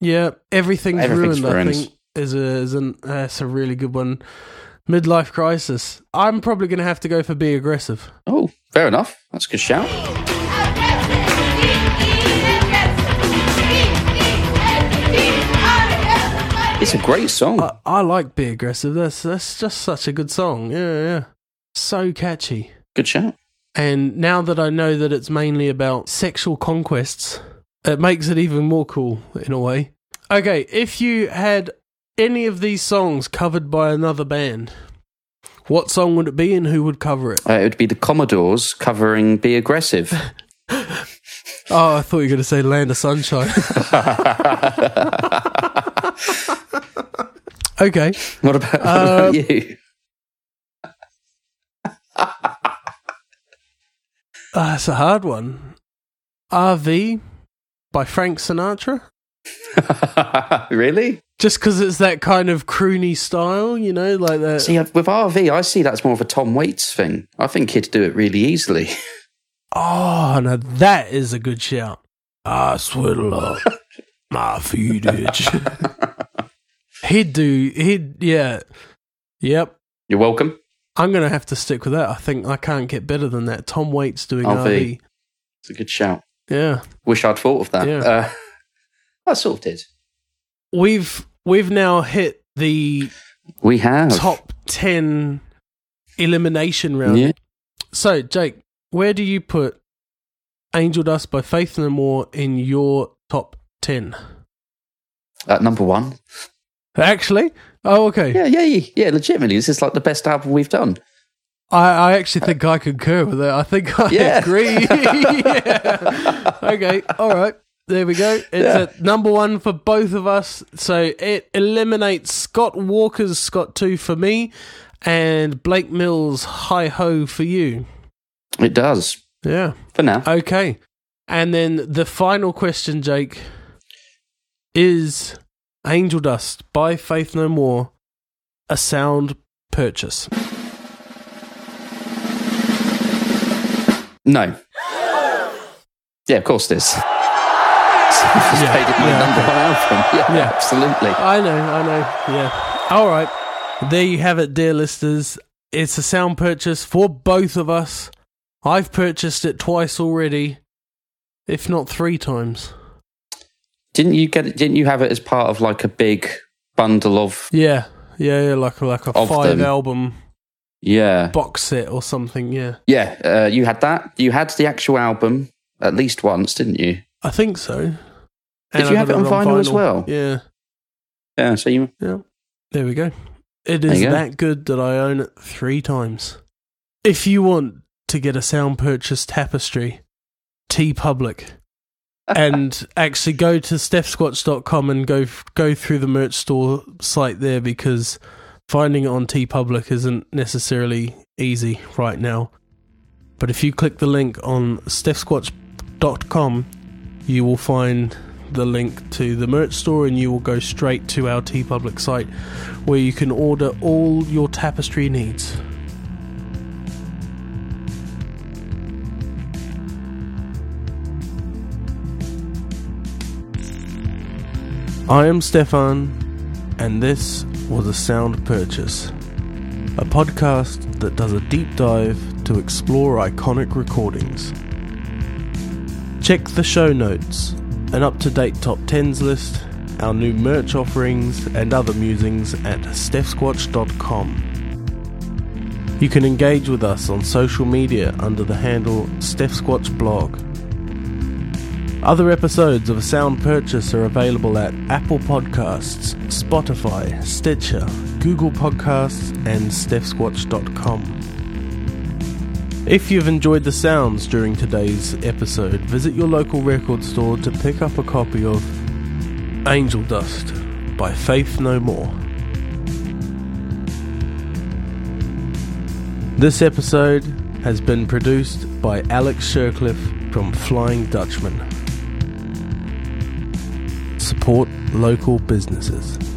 Yeah, everything's, Everything's ruined. ruined. I think is a is an that's a really good one. Midlife crisis. I'm probably going to have to go for be aggressive. Oh, fair enough. That's a good shout. It's a great song. I, I like be aggressive. That's that's just such a good song. Yeah, yeah. So catchy. good shout. And now that I know that it's mainly about sexual conquests, it makes it even more cool in a way. Okay, if you had any of these songs covered by another band, What song would it be and who would cover it? Uh, it would be the Commodores covering "Be Aggressive." Oh, I thought you were going to say Land of Sunshine. okay. what about, what about Um, you? Uh, that's a hard one. RV by Frank Sinatra. really? Just because it's that kind of croony style, you know, like that. See, uh, with RV, I see that's more of a Tom Waits thing. I think he'd do it really easily. Oh, now that is a good shout. I swiddle up my feet itch. He'd do, he'd, yeah. Yep. You're welcome. I'm going to have to stick with that. I think I can't get better than that. Tom Waits doing RV. RV. It's a good shout. Yeah. Wish I'd thought of that. Yeah. Uh, I sort of did. We've, we've now hit the We have. top 10 elimination round. Yeah. So, Jake, where do you put Angel Dust by Faith No More in your top 10? At number one. Actually? Oh, okay. Yeah, yeah, yeah, yeah. Legitimately, this is like the best album we've done. I, I actually think I concur with that. I think I Yeah. agree. yeah. Okay. All right. There we go. It's Yeah. at number one for both of us. So it eliminates Scott Walker's Scott 2 for me and Blake Mills' Heigh Ho for you. It does. Yeah. For now. Okay. And then the final question, Jake, is Angel Dust by Faith No More a sound purchase? No. Yeah, of course it is. It's Yeah, made it my yeah, number one album. Yeah, Yeah. absolutely. I know, I know. Yeah. All right. There you have it, dear listeners. It's a sound purchase for both of us. I've purchased it twice already, if not three times. Didn't you get it? Didn't you have it as part of like a big bundle of? Yeah. Yeah, yeah like a, like a five them. album Yeah, box set or something. Yeah. yeah. Uh, you had that. You had the actual album at least once, didn't you? I think so. Did And you I have got it on vinyl as well? Yeah. Yeah. So you. Yeah. There we go. It is you go. that good that I own it three times. If you want to get a sound purchase tapestry, TeePublic, and actually go to stephsquatch.com and go go through the merch store site there because finding it on TeePublic isn't necessarily easy right now. But if you click the link on stephsquatch.com, you will find the link to the merch store and you will go straight to our TeePublic site where you can order all your tapestry needs. I am Stefan, and this was a sound purchase. A podcast that does a deep dive to explore iconic recordings. Check the show notes, an up to date top 10s list, our new merch offerings, and other musings at stephsquatch.com. You can engage with us on social media under the handle StephSquatch Blog. Other episodes of A Sound Purchase are available at Apple Podcasts, Spotify, Stitcher, Google Podcasts, and StephSquatch.com. If you've enjoyed the sounds during today's episode, visit your local record store to pick up a copy of Angel Dust by Faith No More. This episode has been produced by Alex Shercliffe from Flying Dutchman. Support local businesses.